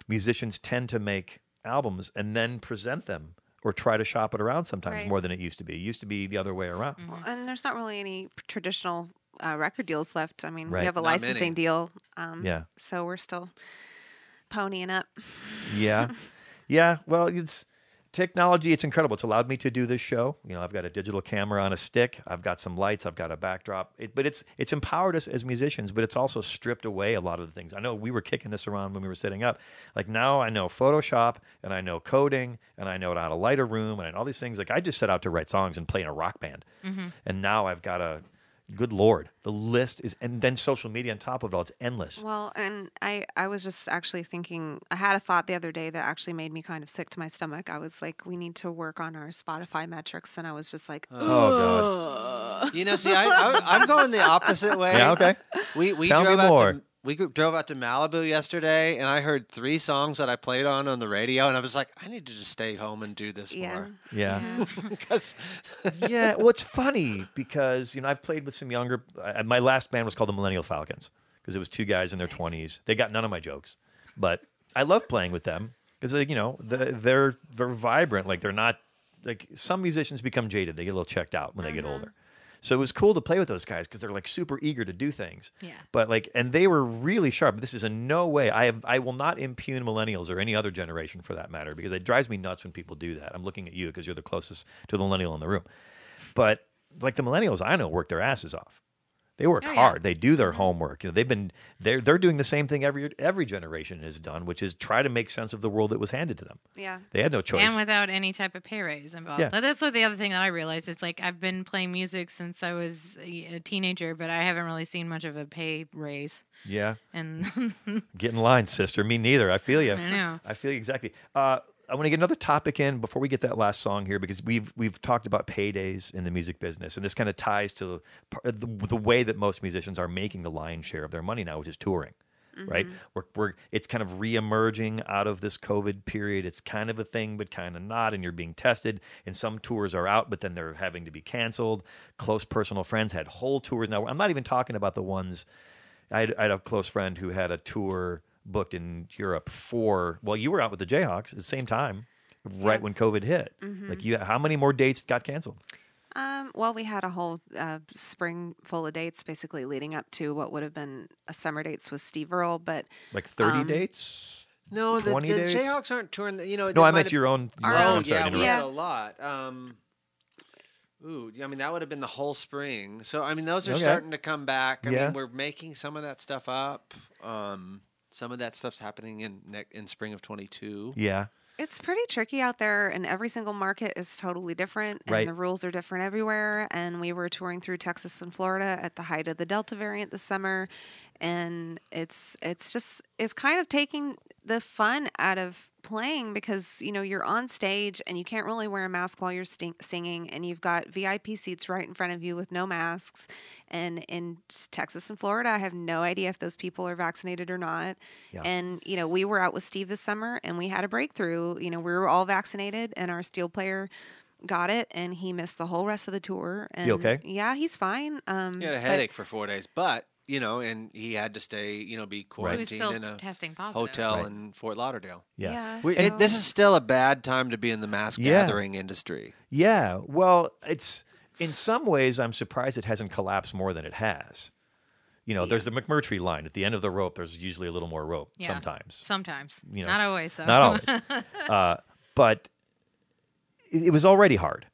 Musicians tend to make albums and then present them or try to shop it around sometimes Right. more than it used to be. It used to be the other way around. Well, and there's not really any traditional uh, record deals left. I mean, Right. we have a Not licensing many. deal. Um, Yeah. So we're still ponying up. Yeah. (laughs) yeah. Well, it's technology. It's incredible. It's allowed me to do this show. You know, I've got a digital camera on a stick. I've got some lights. I've got a backdrop. It, but it's it's empowered us as musicians. But it's also stripped away a lot of the things. I know we were kicking this around when we were setting up. Like now, I know Photoshop and I know coding and I know how to light a room and all these things. Like I just set out to write songs and play in a rock band, mm-hmm. and now I've got a. Good lord, the list is, and then social media on top of it all. It's endless. Well, and I, I was just actually thinking, I had a thought the other day that actually made me kind of sick to my stomach. I was like, we need to work on our Spotify metrics. And I was just like, Oh god. You know, see, I, I, I'm going the opposite way. Yeah. Okay. We we Tell me drove out more. to we drove out to Malibu yesterday, and I heard three songs that I played on on the radio, and I was like, I need to just stay home and do this yeah. more Yeah. because (laughs) yeah, well, it's funny because you know I've played with some younger. Uh, my last band was called the Millennial Falcons because it was two guys in their twenties. They got none of my jokes, but I love playing with them because you know the, they're they're vibrant. Like they're not like some musicians become jaded. They get a little checked out when they get older. So it was cool to play with those guys because they're like super eager to do things. Yeah. But like, and they were really sharp. This is in no way. I have. I will not impugn millennials or any other generation for that matter because it drives me nuts when people do that. I'm looking at you because you're the closest to the millennial in the room. But like the millennials I know work their asses off. They work Oh, yeah. hard. They do their homework. You know, they've been they're they're doing the same thing every every generation has done, which is try to make sense of the world that was handed to them. Yeah. They had no choice. and without any type of pay raise involved. Yeah. That's what the other thing that I realized. It's like I've been playing music since I was a a teenager, but I haven't really seen much of a pay raise. yeah, And get in line, sister. Me neither. I feel you. (laughs) I know. I feel you exactly. Uh, I want to get another topic in before we get that last song here because we've we've talked about paydays in the music business, and this kind of ties to the, the way that most musicians are making the lion's share of their money now, which is touring. right? Mm-hmm. We're, we're it's kind of reemerging out of this COVID period. It's kind of a thing, but kind of not. And you're being tested. And some tours are out, but then they're having to be canceled. Close personal friends had whole tours. Now I'm not even talking about the ones. I had, I had a close friend who had a tour booked in Europe for. Well, you were out with the Jayhawks at the same time, right when COVID hit. Like you, how many more dates got canceled? Um, well, we had a whole uh, spring full of dates, basically leading up to what would have been a summer dates with Steve Earle. But Like 30 Um, dates? No, the, the? Jayhawks aren't touring. The, you know, No, I meant your own. Your own Oh own, sorry yeah, we had a lot. Um, ooh, I mean that would have been the whole spring. So I mean those are Okay. starting to come back. I Yeah. mean we're making some of that stuff up. Um, some of that stuff's happening in ne- in spring of twenty two. Yeah. It's pretty tricky out there, and every single market is totally different, and Right. the rules are different everywhere. And we were touring through Texas and Florida at the height of the Delta variant this summer, and it's it's just it's kind of taking the fun out of playing because you know you're on stage and you can't really wear a mask while you're sting- singing, and you've got VIP seats right in front of you with no masks. And in Texas and Florida, I have no idea if those people are vaccinated or not. Yeah. And you know, we were out with Steve this summer, and we had a breakthrough. You know, we were all vaccinated, and our steel player got it, and he missed the whole rest of the tour. And okay? Yeah, he's fine. Um, He had a but- headache for four days, but you know, and he had to stay. You know, be quarantined still in a testing positive. hotel Right. in Fort Lauderdale. Yeah. Yeah, We, it, this is still a bad time to be in the mass Yeah. gathering industry. Yeah. Well, it's in some ways I'm surprised it hasn't collapsed more than it has. You know, there's the McMurtry line at the end of the rope. There's usually a little more rope Yeah. sometimes. Sometimes. You know, Not always, though. Not always. (laughs) uh, but it, it was already hard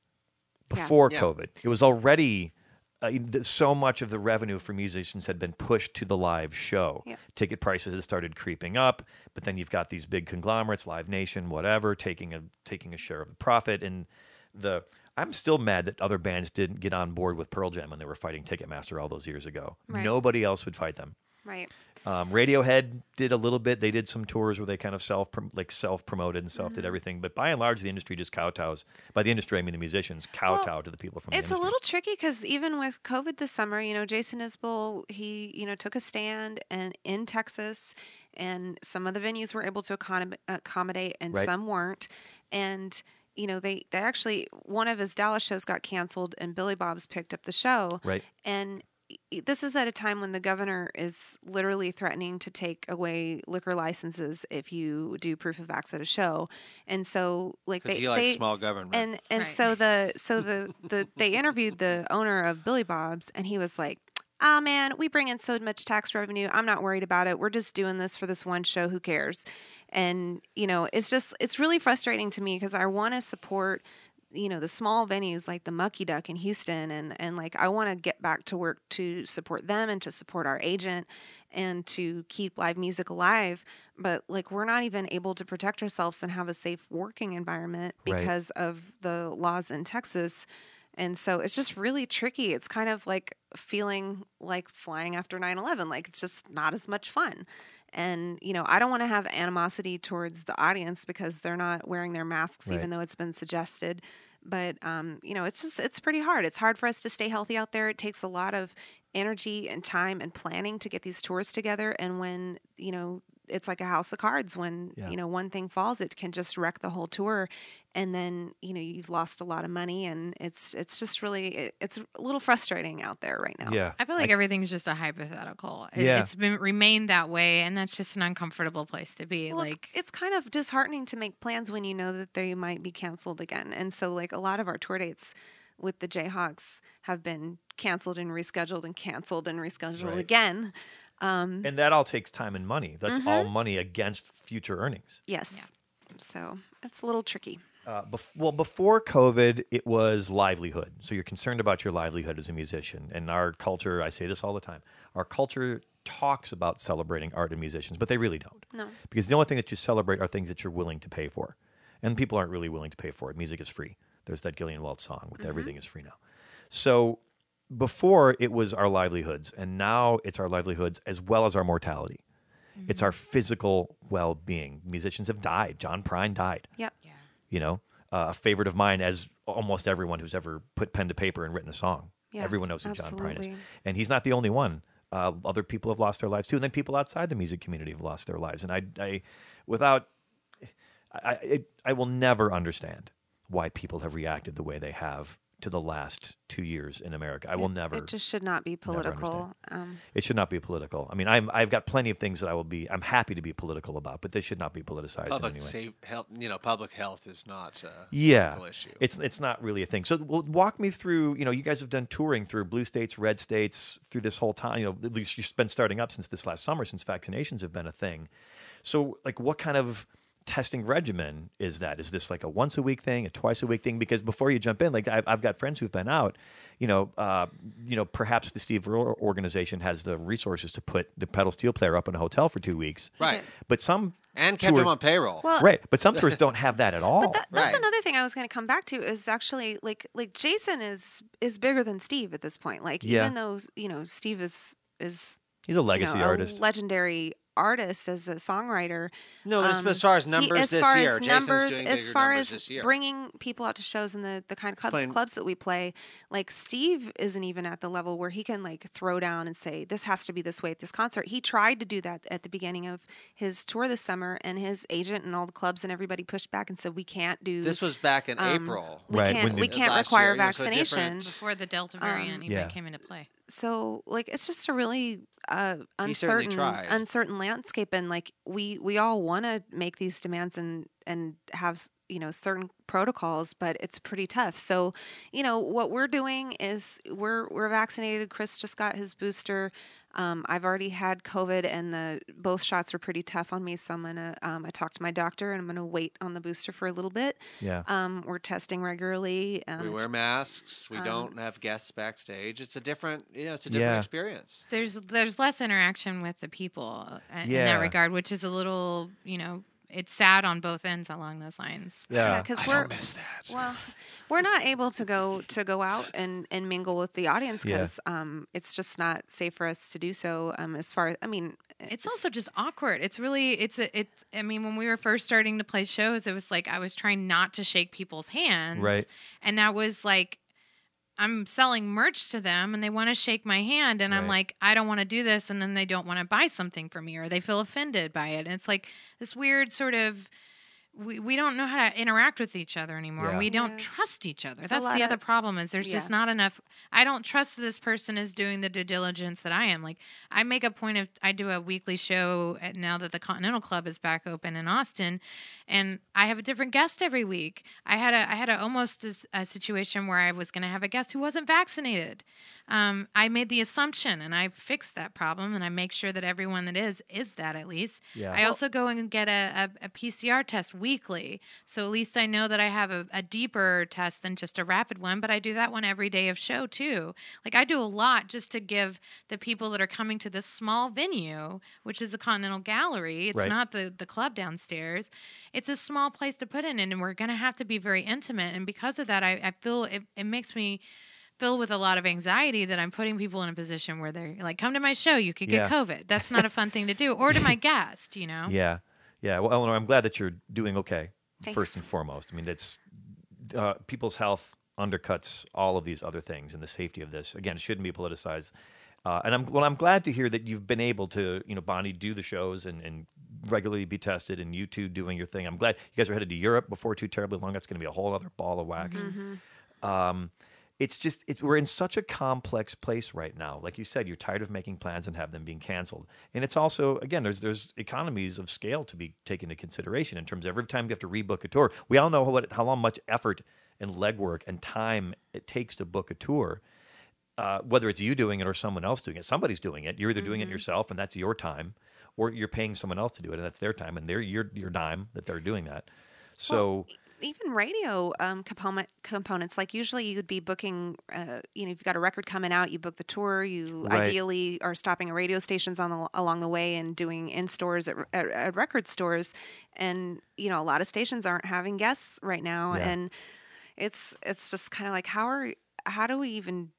before Yeah. COVID. It was already uh, so much of the revenue for musicians had been pushed to the live show. Ticket prices had started creeping up, but then you've got these big conglomerates, Live Nation, whatever, taking a taking a share of the profit. And the I'm still mad that other bands didn't get on board with Pearl Jam when they were fighting Ticketmaster all those years ago. Right. Nobody else would fight them. right. Um, Radiohead did a little bit. They did some tours where they kind of self like self promoted and self Mm-hmm. did everything. But by and large, the industry just kowtows. By the industry, I mean the musicians kowtow Well, to the people from the It's a little tricky because even with COVID this summer, you know, Jason Isbell, he, you know, took a stand and in Texas, and some of the venues were able to accom- accommodate, and Right. some weren't. And you know, they they actually one of his Dallas shows got canceled, and Billy Bob's picked up the show. Right. And this is at a time when the governor is literally threatening to take away liquor licenses if you do proof of acts at a show. And so, like Because they, he likes they small government. and and Right. so the so (laughs) the the they interviewed the owner of Billy Bob's and he was like, "Ah man, we bring in so much tax revenue. I'm not worried about it. We're just doing this for this one show. Who cares?" And you know, it's just it's really frustrating to me because I want to support you know the small venues like the Mucky Duck in Houston and and like I want to get back to work to support them and to support our agent and to keep live music alive but like we're not even able to protect ourselves and have a safe working environment Right. because of the laws in Texas. And so it's just really tricky. It's kind of like feeling like flying after 9/11 like it's just not as much fun and you know i don't want to have animosity towards the audience because they're not wearing their masks Right. even though it's been suggested. But um, you know it's just it's pretty hard. It's hard for us to stay healthy out there. It takes a lot of energy and time and planning to get these tours together. And when you know it's like a house of cards when Yeah. you know one thing falls it can just wreck the whole tour and then you know you've lost a lot of money and it's it's just really it, it's a little frustrating out there right now Yeah. I feel like everything's just a hypothetical. It, Yeah. It's been remained that way, and that's just an uncomfortable place to be. Well, like, it's, it's kind of disheartening to make plans when you know that they might be canceled again. And so, like a lot of our tour dates with the Jayhawks have been canceled and rescheduled and canceled and rescheduled Right. again. Um, And that all takes time and money. That's Mm-hmm. all money against future earnings. yes. So it's a little tricky. Uh, bef- well, before COVID, it was livelihood. So you're concerned about your livelihood as a musician. And our culture, I say this all the time, our culture talks about celebrating art and musicians, but they really don't. No. Because the only thing that you celebrate are things that you're willing to pay for. And people aren't really willing to pay for it. Music is free. There's that Gillian Welch song with everything is free now. So before it was our livelihoods, and now it's our livelihoods as well as our mortality. It's our physical well being. Musicians have died. John Prine died Yep. you know uh, a favorite of mine as almost everyone who's ever put pen to paper and written a song Yeah, everyone knows who john prine is and he's not the only one Uh, other people have lost their lives too, and then people outside the music community have lost their lives. And I, I without, I, I, I will never understand why people have reacted the way they have to the last two years in America. I will never. It just should not be political. Um, It should not be political. I mean, I'm, I've got plenty of things that I will be. I'm happy to be political about, but this should not be politicized Public in any way. safe health, you know, public health is not a yeah, political issue. it's it's not really a thing. So, well, walk me through. You know, you guys have done touring through blue states, red states through this whole time. You know, at least you've been starting up since this last summer, since vaccinations have been a thing. So, like, what kind of testing regimen is that? Is this like a once a week thing, a twice a week thing? Because before you jump in, like I've, I've got friends who've been out. You know, uh, you know, perhaps the Steve Earle organization has the resources to put the pedal steel player up in a hotel for two weeks. right. But some And kept tour- him on payroll. well, right, but some tours (laughs) don't have that at all. But that, that's Right. another thing I was going to come back to is actually like like Jason is is bigger than Steve at this point. Like Yeah. even though you know Steve is is He's a you legacy know, artist. a legendary artist as a songwriter. no, but as- um, as far as he- numbers as this far year, as Jason's numbers, doing as far numbers as this year. bringing people out to shows and the the kind of clubs playing- clubs that we play, like Steve isn't even at the level where he can like throw down and say this has to be this way at this concert. He tried to do that at the beginning of his tour this summer, and his agent and all the clubs and everybody pushed back and said we can't do this was back in um, April. We Right, can't when we can't require year, you know, so vaccination. before the Delta Um, variant even Yeah. came into play. So like it's just a really uh, uncertain uncertain landscape and like we we all want to make these demands and and have you know certain protocols but it's pretty tough. So you know what we're doing is we're we're vaccinated chris just got his booster um, I've already had COVID, and the both shots were pretty tough on me. So I'm gonna. Um, I talked to my doctor, and I'm gonna wait on the booster for a little bit. yeah. Um, we're testing regularly. Um, we wear masks. We um, don't have guests backstage. It's a different, you know, it's a different Yeah. experience. There's there's less interaction with the people uh, in Yeah. that regard, which is a little you know it's sad on both ends along those lines. Yeah. because I we're don't miss that. Well, (laughs) we're not able to go to go out and, and mingle with the audience Yeah. because um, it's just not safe for us to do so. Um, as far I mean, It's also just awkward. It's really it's a it's I mean when we were first starting to play shows, it was like I was trying not to shake people's hands. Right. And that was like I'm selling merch to them and they want to shake my hand and I'm like I don't want to do this and then they don't want to buy something from me or they feel offended by it. And it's like this weird sort of we, we don't know how to interact with each other anymore. Yeah. We don't Yeah. trust each other. There's That's lot the other of- problem is there's just not enough I don't trust this person is doing the due diligence that I am. Like I make a point of I do a weekly show at, now that the Continental Club is back open in Austin, and I have a different guest every week. I had a I had a almost a, s- a situation where I was going to have a guest who wasn't vaccinated. Um, I made the assumption, and I fixed that problem, and I make sure that everyone that is is that at least. Yeah. I also go and get a, a, a PCR test weekly, so at least I know that I have a, a deeper test than just a rapid one. But I do that one every day of show too. Like I do a lot just to give the people that are coming to this small venue, which is the Continental Gallery. It's Right. not the the club downstairs. It's a small place to put in, and we're going to have to be very intimate. And because of that, I, I feel it, it makes me filled with a lot of anxiety that I'm putting people in a position where they're like, come to my show, you could Yeah. get COVID. That's not a fun thing to do. Or to my (laughs) guest, you know? Yeah, yeah. Well, Eleanor, I'm glad that you're doing okay. First and foremost, I mean, it's uh, people's health undercuts all of these other things, and the safety of this again shouldn't be politicized. Uh, and I'm well. I'm glad to hear that you've been able to, you know, Bonnie, do the shows and, and regularly be tested, and you two doing your thing. I'm glad you guys are headed to Europe before too terribly long. That's going to be a whole other ball of wax. Um, it's just it's, we're in such a complex place right now. Like you said, you're tired of making plans and have them being canceled. And it's also again, there's there's economies of scale to be taken into consideration in terms of every time you have to rebook a tour. We all know what how long much effort and legwork and time it takes to book a tour. Uh, whether it's you doing it or someone else doing it, somebody's doing it. You're either doing it yourself, and that's your time, or you're paying someone else to do it, and that's their time, and they're your your dime that they're doing that. So even radio um, component components like usually you would be booking uh, you know if you've got a record coming out you book the tour you Right. ideally are stopping at radio stations on the, along the way and doing in stores at, at, at record stores and you know a lot of stations aren't having guests right now Yeah. and it's it's just kind of like how are how do we even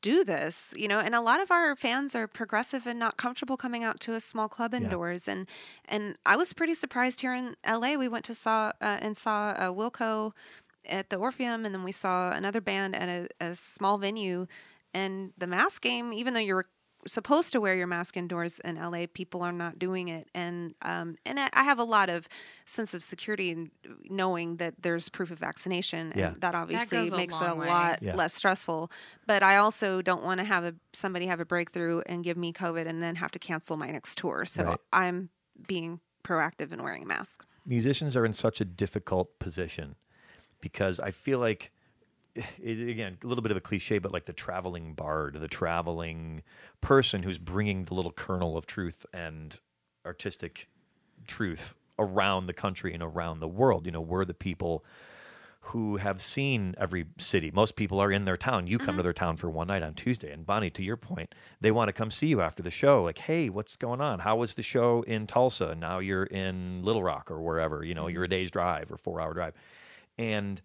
do this you know and a lot of our fans are progressive and not comfortable coming out to a small club indoors. And and i was pretty surprised here in la we went to saw uh, and saw uh, wilco at the orpheum and then we saw another band at a, a small venue. And the mask game even though you're supposed to wear your mask indoors in LA, people are not doing it, and um, and I I have a lot of sense of security in knowing that there's proof of vaccination, Yeah. and that obviously goes a makes it a way. lot Yeah. less stressful. But I also don't want to have a somebody have a breakthrough and give me COVID and then have to cancel my next tour. So Right. I'm being proactive and wearing a mask. musicians are in such a difficult position because I feel like, it, again, a little bit of a cliche, but like the traveling bard, the traveling person who's bringing the little kernel of truth and artistic truth around the country and around the world. You know, we're the people who have seen every city. Most people are in their town. You come to mm-hmm. their town for one night on Tuesday. And Bonnie, to your point, they want to come see you after the show. Like, hey, what's going on? How was the show in Tulsa? Now you're in Little Rock or wherever. You know, you're mm-hmm. a day's drive or four hour drive. And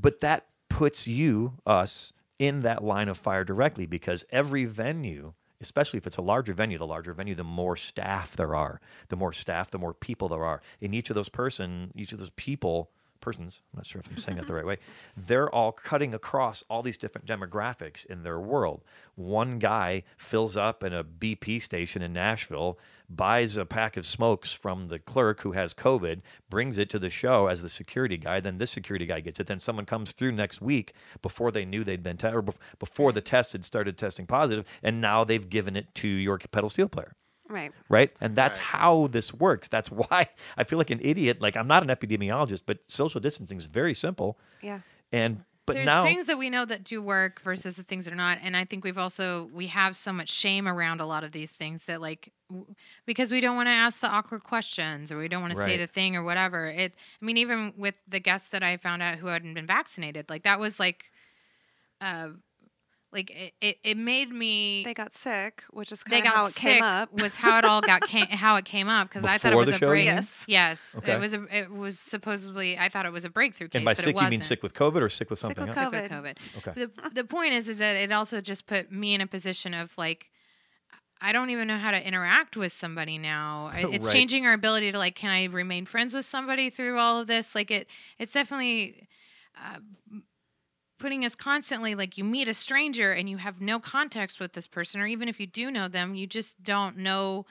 but that puts you, us, in that line of fire directly because every venue, especially if it's a larger venue, the larger venue, the more staff there are. The more staff, the more people there are. In each of those person, each of those people, persons, I'm not sure if I'm saying that the right way, they're all cutting across all these different demographics in their world. One guy fills up in a BP station in Nashville, buys a pack of smokes from the clerk who has COVID, brings it to the show as the security guy. Then this security guy gets it. Then someone comes through next week before they knew they'd been, te- or bef- before the test had started testing positive, and now they've given it to your pedal steel player Right. right? And that's Right. how this works. That's (laughs) why I feel like an idiot. Like I'm not an epidemiologist, but social distancing is very simple. Yeah. And but now There's now, things that we know that do work versus the things that are not, and I think we've also we have so much shame around a lot of these things that like w- because we don't want to ask the awkward questions or we don't want to say the thing or whatever. It, I mean, even with the guests that I found out who hadn't been vaccinated, like that was like, uh, like it, it, it made me. They got sick, which is they kind of got how it sick came up. was how it all got came, (laughs) how it came up because I thought it was the a show, break. Yes. Yes, Okay. it was a it was supposedly I thought it was a breakthrough case, and by but sick it you wasn't. mean sick with COVID or sick with Sick something with else? Sick with COVID. COVID. Okay. The the point is is that it also just put me in a position of like I don't even know how to interact with somebody now. I- (laughs) It's Right. changing our ability to like can I remain friends with somebody through all of this? Like it it's definitely uh, putting us constantly like you meet a stranger and you have no context with this person or even if you do know them, you just don't know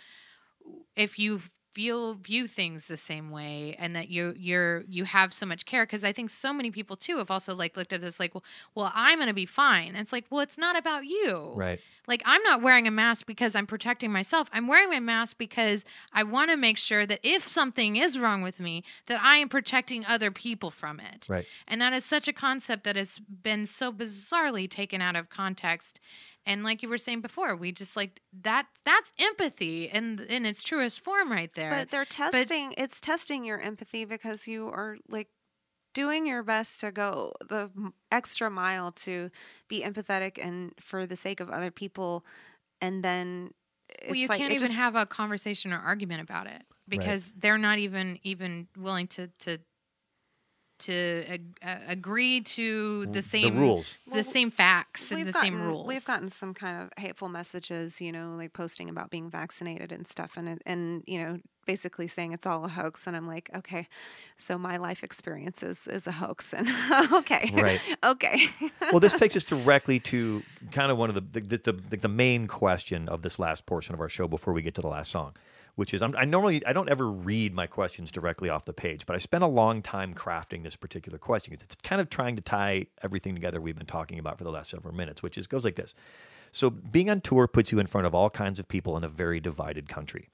if you feel view things the same way and that you you're you have so much care. Because i think so many people too have also like looked at this like well, well i'm gonna be fine. And it's like well it's not about you. Right. Like i'm not wearing a mask because i'm protecting myself i'm wearing my mask because i want to make sure that if something is wrong with me that i am protecting other people from it Right. and that is such a concept that has been so bizarrely taken out of context. And like you were saying before, we just like that that's empathy in in its truest form right there. But they're testing. it's testing your empathy because you are like doing your best to go the extra mile to be empathetic and for the sake of other people, and then it's well, you like can't even just- have a conversation or argument about it because they're not even even willing to to to ag- uh, agree to the same rules. the Well, same facts and We've the same gotten- rules. We've gotten some kind of hateful messages, you know, like posting about being vaccinated and stuff, and and you know, basically saying it's all a hoax. And I'm like, okay, so my life experience is is a hoax, and (laughs) okay, Right. okay, (laughs) well, this takes us directly to kind of one of the the, the the the main question of this last portion of our show before we get to the last song, which is I'm, I normally I don't ever read my questions directly off the page, but I spent a long time crafting this particular question because it's kind of trying to tie everything together we've been talking about for the last several minutes, which is goes like this. So being on tour puts you in front of all kinds of people in a very divided country.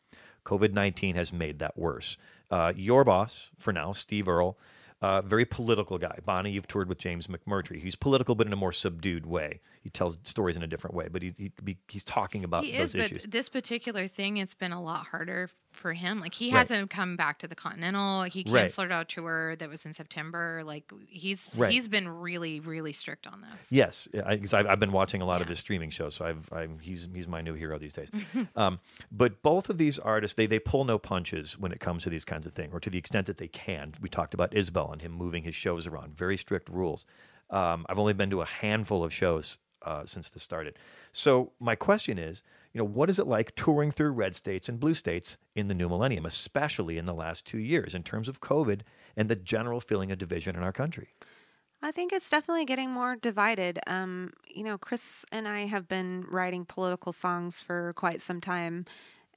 COVID 19 has made that worse. Uh, your boss, for now, Steve Earle, uh, very political guy. Bonnie, you've toured with James McMurtry. He's political, but in a more subdued way. He tells stories in a different way, but he, he, he- he's talking about he those is, issues. but this particular thing, it's been a lot harder for him. Like he Right. hasn't come back to the Continental. He Right. canceled our tour that was in September. Like he's Right. he's been really really strict on this. Yes, yeah, I, 'cause I've, I've been watching a lot of his streaming shows, so I've, I'm, he's he's my new hero these days. (laughs) um, but both of these artists, they they pull no punches when it comes to these kinds of things, or to the extent that they can. We talked about Isbell and him moving his shows around, very strict rules. Um, I've only been to a handful of shows uh, since this started. So my question is, you know, what is it like touring through red states and blue states in the new millennium, especially in the last two years, in terms of COVID and the general feeling of division in our country? I think it's definitely getting more divided. Um, you know, Chris and I have been writing political songs for quite some time,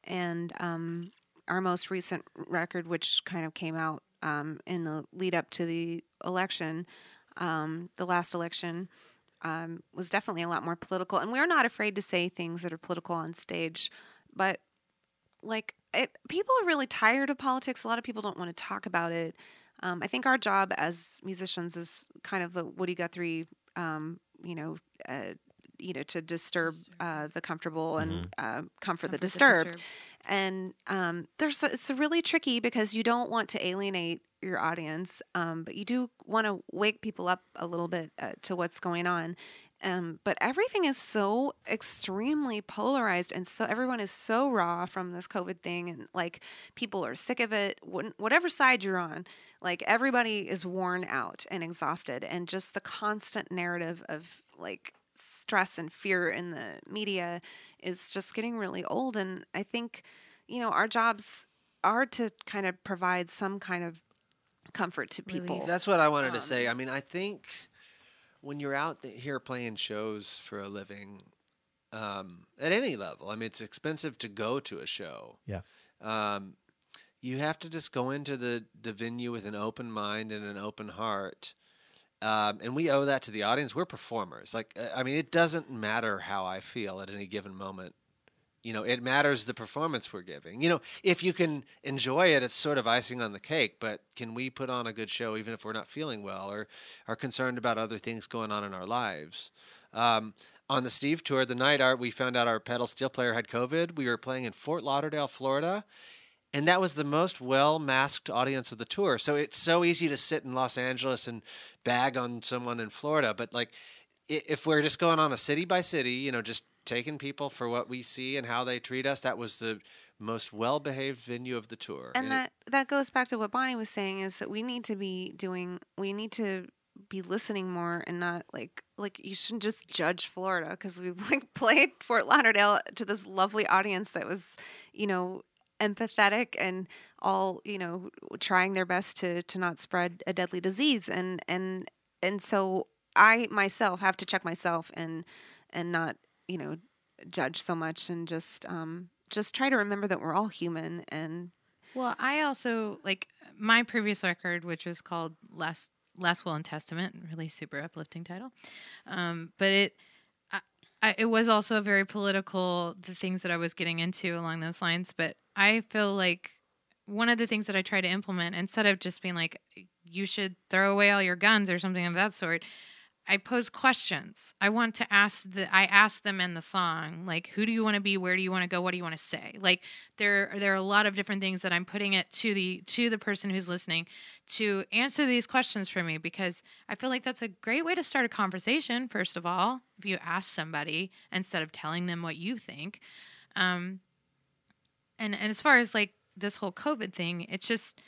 and um, our most recent record, which kind of came out um, in the lead up to the election, um, the last election, um, was definitely a lot more political. And we're not afraid to say things that are political on stage, but like it, people are really tired of politics. A lot of people don't want to talk about it. Um, I think our job as musicians is kind of the Woody Guthrie, um, you know, uh, you know, to disturb uh, the comfortable and uh, comfort, the Comfort the disturbed. disturbed. And um, there's it's really tricky because you don't want to alienate your audience, um, but you do want to wake people up a little bit uh, to what's going on. Um, but everything is so extremely polarized, and so everyone is so raw from this COVID thing, and like people are sick of it. Whatever side you're on, like everybody is worn out and exhausted, and just the constant narrative of like stress and fear in the media is just getting really old. And I think, you know, our jobs are to kind of provide some kind of comfort to people. Relief. That's what I wanted to Um, say. I mean, I think when you're out th- here playing shows for a living, um, at any level, I mean, it's expensive to go to a show. Yeah. Um, you have to just go into the, the venue with an open mind and an open heart. Um, and we owe that to the audience. We're performers. Like, uh, I mean, it doesn't matter how I feel at any given moment. You know, it matters the performance we're giving. You know, if you can enjoy it, it's sort of icing on the cake. But can we put on a good show even if we're not feeling well or are concerned about other things going on in our lives? Um, on the Steve tour, the night our, we found out our pedal steel player had COVID, we were playing in Fort Lauderdale, Florida, and that was the most well masked audience of the tour. So it's so easy to sit in Los Angeles and bag on someone in Florida, but like if we're just going on a city by city, you know, just taking people for what we see and how they treat us, that was the most well behaved venue of the tour. and it- that that goes back to what Bonnie was saying is that we need to be doing we need to be listening more and not like like you shouldn't just judge Florida because we (laughs) like played Fort Lauderdale to this lovely audience that was you know empathetic and all you know trying their best to to not spread a deadly disease and and and so I myself have to check myself and and not you know judge so much and just um just try to remember that we're all human and Well, I also like my previous record, which was called Last Last Will and Testament, really super uplifting title. Um, but it I, it was also very political. The things that I was getting into along those lines, but I feel like one of the things that I try to implement instead of just being like you should throw away all your guns or something of that sort. I pose questions. I want to ask the I ask them in the song like who do you want to be, where do you want to go, what do you want to say? Like there there are a lot of different things that I'm putting it to the to the person who's listening to answer these questions for me because I feel like that's a great way to start a conversation first of all if you ask somebody instead of telling them what you think. Um and and as far as like this whole covid thing, it's just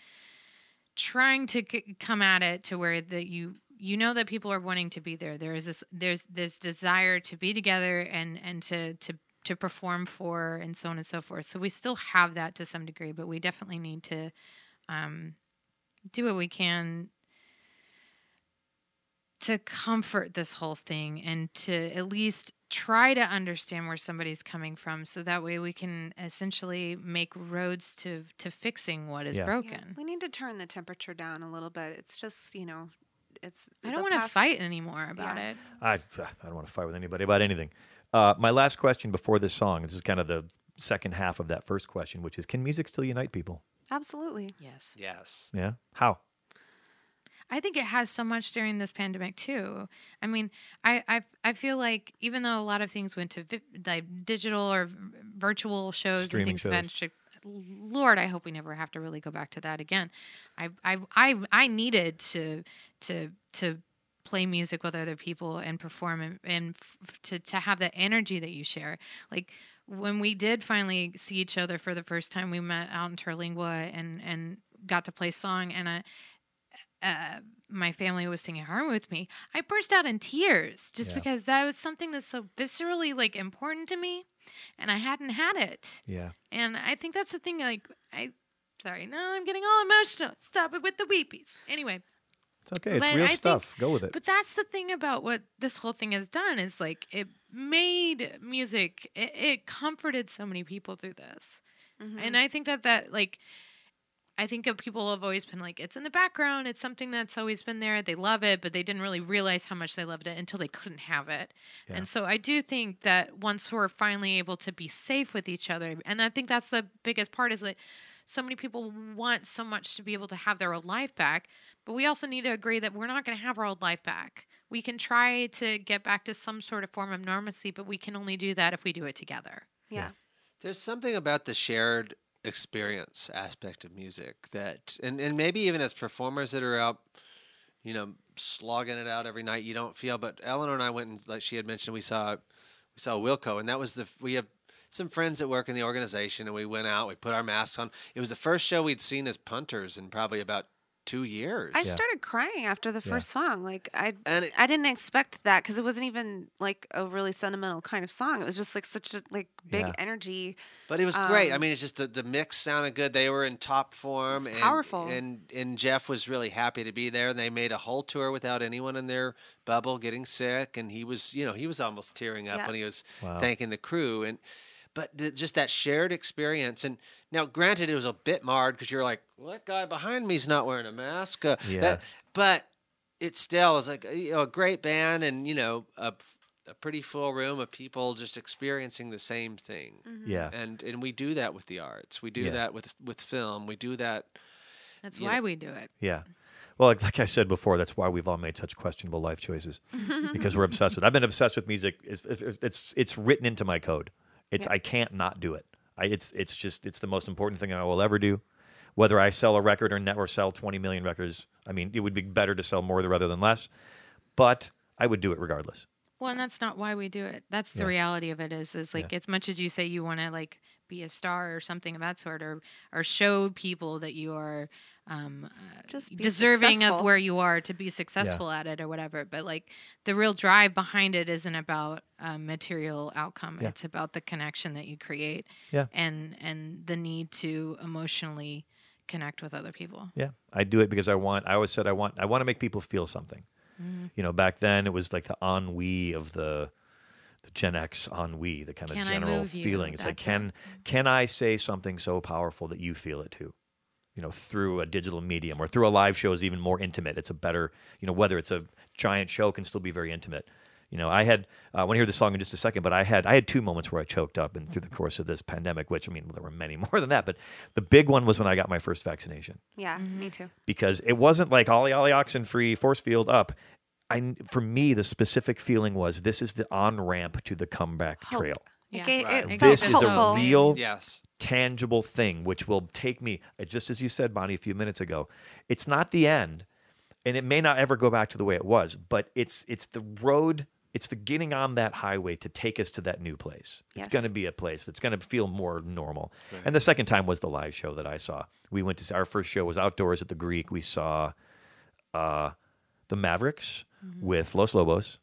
trying to c- come at it to where that you you know that people are wanting to be there there is this there's this desire to be together and and to to to perform for and so on and so forth so we still have that to some degree but we definitely need to um do what we can to comfort this whole thing and to at least try to understand where somebody's coming from so that way we can essentially make roads to to fixing what is Yeah. Yeah, broken we need to turn the temperature down a little bit. It's just, you know, it's. I don't want to past- fight anymore about Yeah. it. I, I don't want to fight with anybody about anything. Uh, my last question before this song, this is kind of the second half of that first question, which is can music still unite people? Absolutely. Yes. yes. Yeah. How? I think it has so much during this pandemic too. I mean, I I, I feel like even though a lot of things went to vi- like digital or virtual shows Streaming and things shows. nature, Lord, I hope we never have to really go back to that again. I I I I needed to to to play music with other people and perform and, and f- to to have that energy that you share. Like when we did finally see each other for the first time, we met out in Terlingua and and got to play song and I uh, my family was singing harmony with me, I burst out in tears just Yeah. because that was something that's so viscerally like important to me, and I hadn't had it. Yeah. And I think that's the thing. Like I, sorry, no, I'm getting all emotional. Stop it with the weepies. Anyway, It's okay. It's But real I think- stuff. Go with it. But that's the thing about what this whole thing has done is like it made music. It, it comforted so many people through this, Mm-hmm. and I think that that like. I think of people have always been like, it's in the background. It's something that's always been there. They love it, but they didn't really realize how much they loved it until they couldn't have it. Yeah. And so I do think that once we're finally able to be safe with each other, and I think that's the biggest part is that so many people want so much to be able to have their old life back, but we also need to agree that we're not going to have our old life back. We can try to get back to some sort of form of normalcy, but we can only do that if we do it together. Yeah. There's something about the shared experience aspect of music that, and, and maybe even as performers that are out, you know, slogging it out every night, you don't feel. But Eleanor and I went and, like she had mentioned, we saw we saw Wilco, and that was the we have some friends that work in the organization, and we went out, we put our masks on. It was the first show we'd seen as punters in probably about two years. I started crying after the Yeah. first song. Like I, And it- I didn't expect that because it wasn't even like a really sentimental kind of song. It was just like such a like big Yeah. energy. But it was great. I Um, mean, it's just the, the mix sounded good. They were in top form. It's and, powerful. And and Jeff was really happy to be there. And they made a whole tour without anyone in their bubble getting sick. And he was, you know, he was almost tearing up Yeah. when he was Wow. thanking the crew. And but th- just that shared experience. And now, granted, it was a bit marred because you're like, well, that guy behind me's not wearing a mask. Uh, Yeah. that- but it still was like you know, a great band and you know a, a pretty full room of people just experiencing the same thing yeah. and and we do that with the arts. We do Yeah. that with with film. We do that. That's why know- we do it. Yeah. Well, like, like I said before, that's why we've all made such questionable life choices because we're obsessed with. I've been obsessed with music. It's it's it's, it's written into my code. It's Yeah. I can't not do it. I, it's it's just it's the most important thing I will ever do. Whether I sell a record or net or sell twenty million records, I mean, it would be better to sell more rather than less. But I would do it regardless. Well, and that's not why we do it. That's the Yeah. reality of it. Is is like as much as you say you want to like be a star or something of that sort, or or show people that you are um, uh, Just be deserving of where you are to be successful at it or whatever. But like the real drive behind it isn't about a material outcome. Yeah. It's about the connection that you create. Yeah. And and the need to emotionally connect with other people. Yeah, I do it because I want. I always said I want. I want to make people feel something. You know, back then it was like the ennui of the the Gen X ennui, the kind of Can I general feeling. It's like That's can can I say something so powerful that you feel it too? You know, through a digital medium or through a live show is even more intimate. It's a better. You know, whether it's a giant show can still be very intimate. You know, I had uh, I want to hear the song in just a second, but I had I had two moments where I choked up, and through the course of this pandemic, which I mean, there were many (laughs) more than that, but the big one was when I got my first vaccination Yeah, me too. because it wasn't like ollie ollie oxen free force field up. I for me the specific feeling was this is the on ramp to the comeback Hope. trail. It Yeah. ga- Right. it It This is a real Yes. Tangible thing which will take me uh, just as you said Bonnie a few minutes ago. It's not the end and it may not ever go back to the way it was, but it's it's the road it's the getting on that highway to take us to that new place. It's going to be a place that's going to feel more normal. And the second time was the live show that I saw. We went to see, our first show was outdoors at the Greek. We saw uh, the Mavericks with Los Lobos,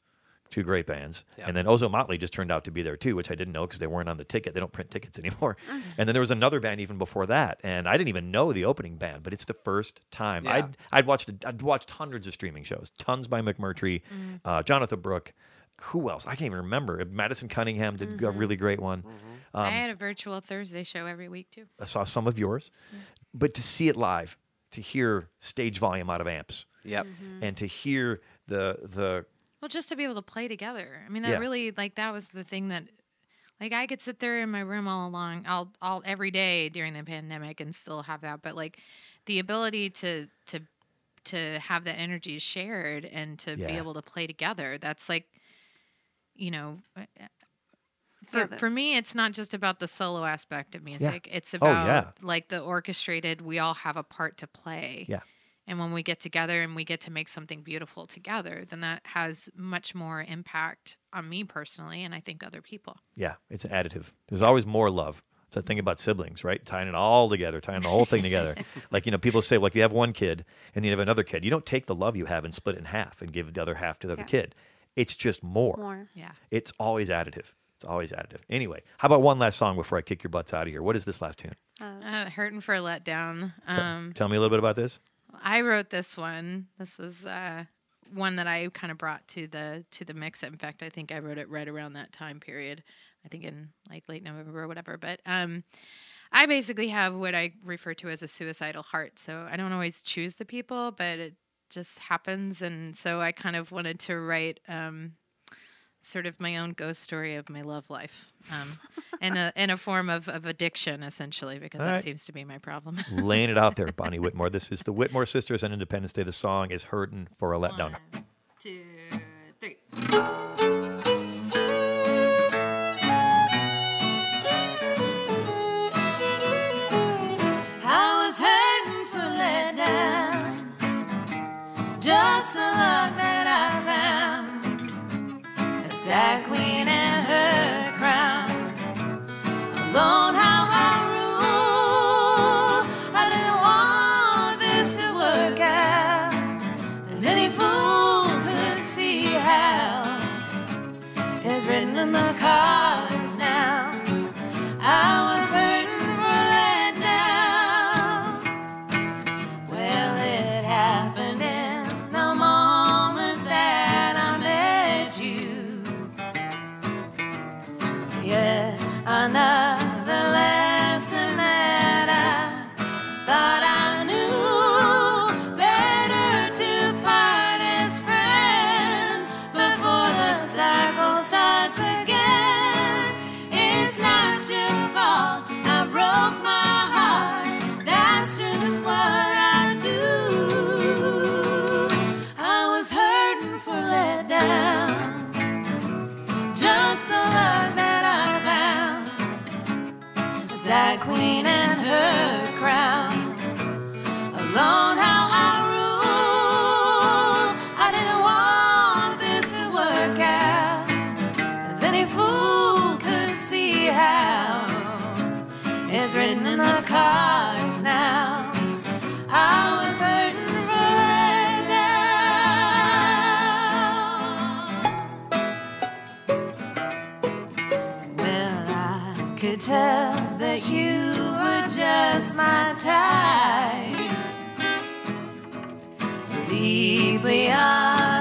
two great bands, Yeah. and then Ozomatli just turned out to be there too, which I didn't know because they weren't on the ticket. They don't print tickets anymore. (laughs) Uh-huh. And then there was another band even before that, and I didn't even know the opening band, but it's the first time Yeah. I'd I'd watched I'd watched hundreds of streaming shows, tons by McMurtry, mm. uh, Jonatha Brooke. Who else? I can't even remember. Madison Cunningham did a really mm-hmm. great one. Mm-hmm. Um, I had a virtual Thursday show every week too. I saw some of yours, but to see it live, to hear stage volume out of amps, Yep. Mm-hmm. and to hear the the Well, just to be able to play together. I mean, that Yeah. really like that was the thing that like I could sit there in my room all along all all every day during the pandemic and still have that, but like the ability to to to have that energy shared and to be able to play together. That's like you know, uh, for for me it's not just about the solo aspect of music. It's about Oh, about yeah. like the orchestrated we all have a part to play. Yeah. And when we get together and we get to make something beautiful together, then that has much more impact on me personally and I think other people. Yeah, it's an additive. There's always more love. It's that thing about siblings, right? Tying it all together, tying the whole thing together. (laughs) Like, you know, people say, like, you have one kid and you have another kid. You don't take the love you have and split it in half and give the other half to the other kid. It's just more. More. Yeah. It's always additive. It's always additive. Anyway, how about one last song before I kick your butts out of here? What is this last tune? Uh, hurting for a letdown. T- Um, Tell me a little bit about this. I wrote this one. This is uh, one that I kind of brought to the to the mix. In fact, I think I wrote it right around that time period. I think in like late November or whatever. But um, I basically have what I refer to as a suicidal heart. So I don't always choose the people, but it just happens. And so I kind of wanted to write um, sort of my own ghost story of my love life um, in, a, in a form of, of addiction, essentially, because All that right. seems to be my problem. (laughs) Laying it out there, Bonnie Whitmore. This is the Whitmore Sisters on Independence Day. The song is Hurtin' for a Letdown. One, two, three. A her Deeply unavailable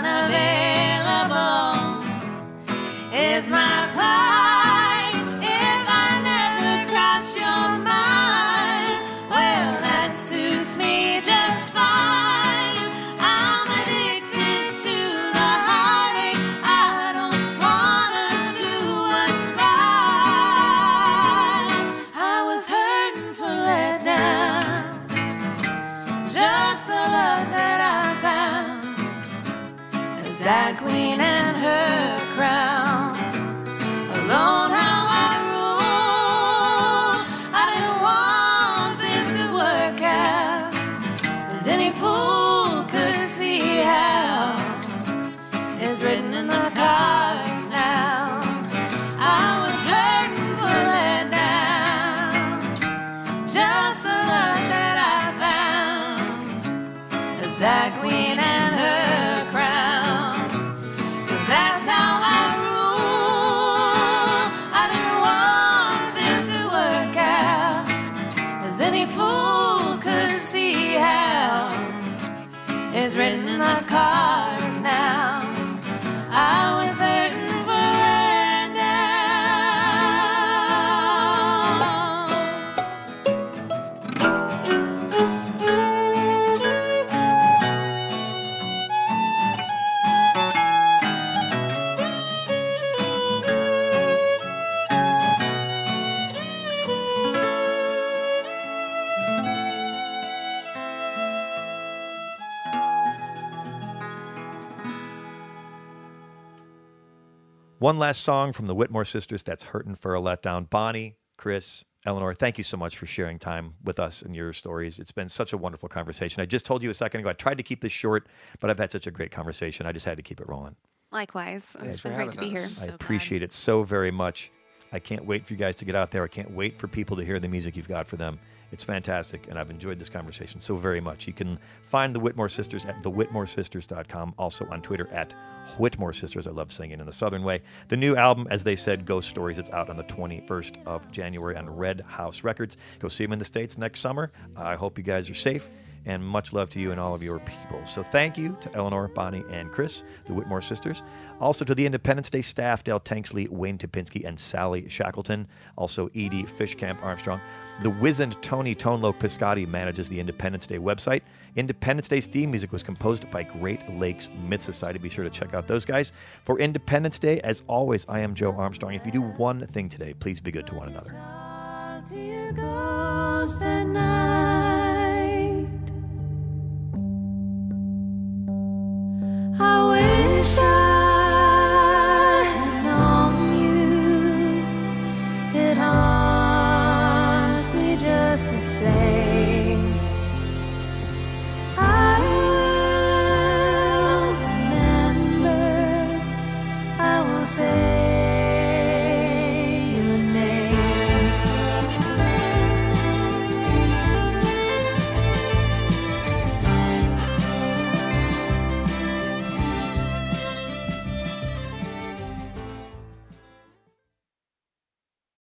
One last song from the Whitmore Sisters that's Hurtin' for a Letdown. Bonnie, Chris, Eleanor, thank you so much for sharing time with us and your stories. It's been such a wonderful conversation. I just told you a second ago, I tried to keep this short, but I've had such a great conversation. I just had to keep it rolling. Likewise. Thanks it's for been great to be having here. us. I So appreciate it so very much. I can't wait for you guys to get out there. I can't wait for people to hear the music you've got for them. It's fantastic, and I've enjoyed this conversation so very much. You can find the Whitmore Sisters at thewhitmoresisters.com, also on Twitter at Whitmore Sisters. I love singing in the Southern way. The new album, as they said, Ghost Stories, it's out on the 21st of January on Red House Records. Go see them in the States next summer. I hope you guys are safe and much love to you and all of your people. So thank you to Eleanor, Bonnie, and Chris, the Whitmore sisters. Also to the Independence Day staff, Dale Tanksley, Wayne Topinski, and Sally Shackleton. Also Edie Fishcamp Armstrong. The wizened Tony Tonlo Piscotti manages the Independence Day website. Independence Day's theme music was composed by Great Lakes Myth Society. Be sure to check out those guys. For Independence Day, as always, I am Joe Armstrong. If you do one thing today, please be good to one another. I wish I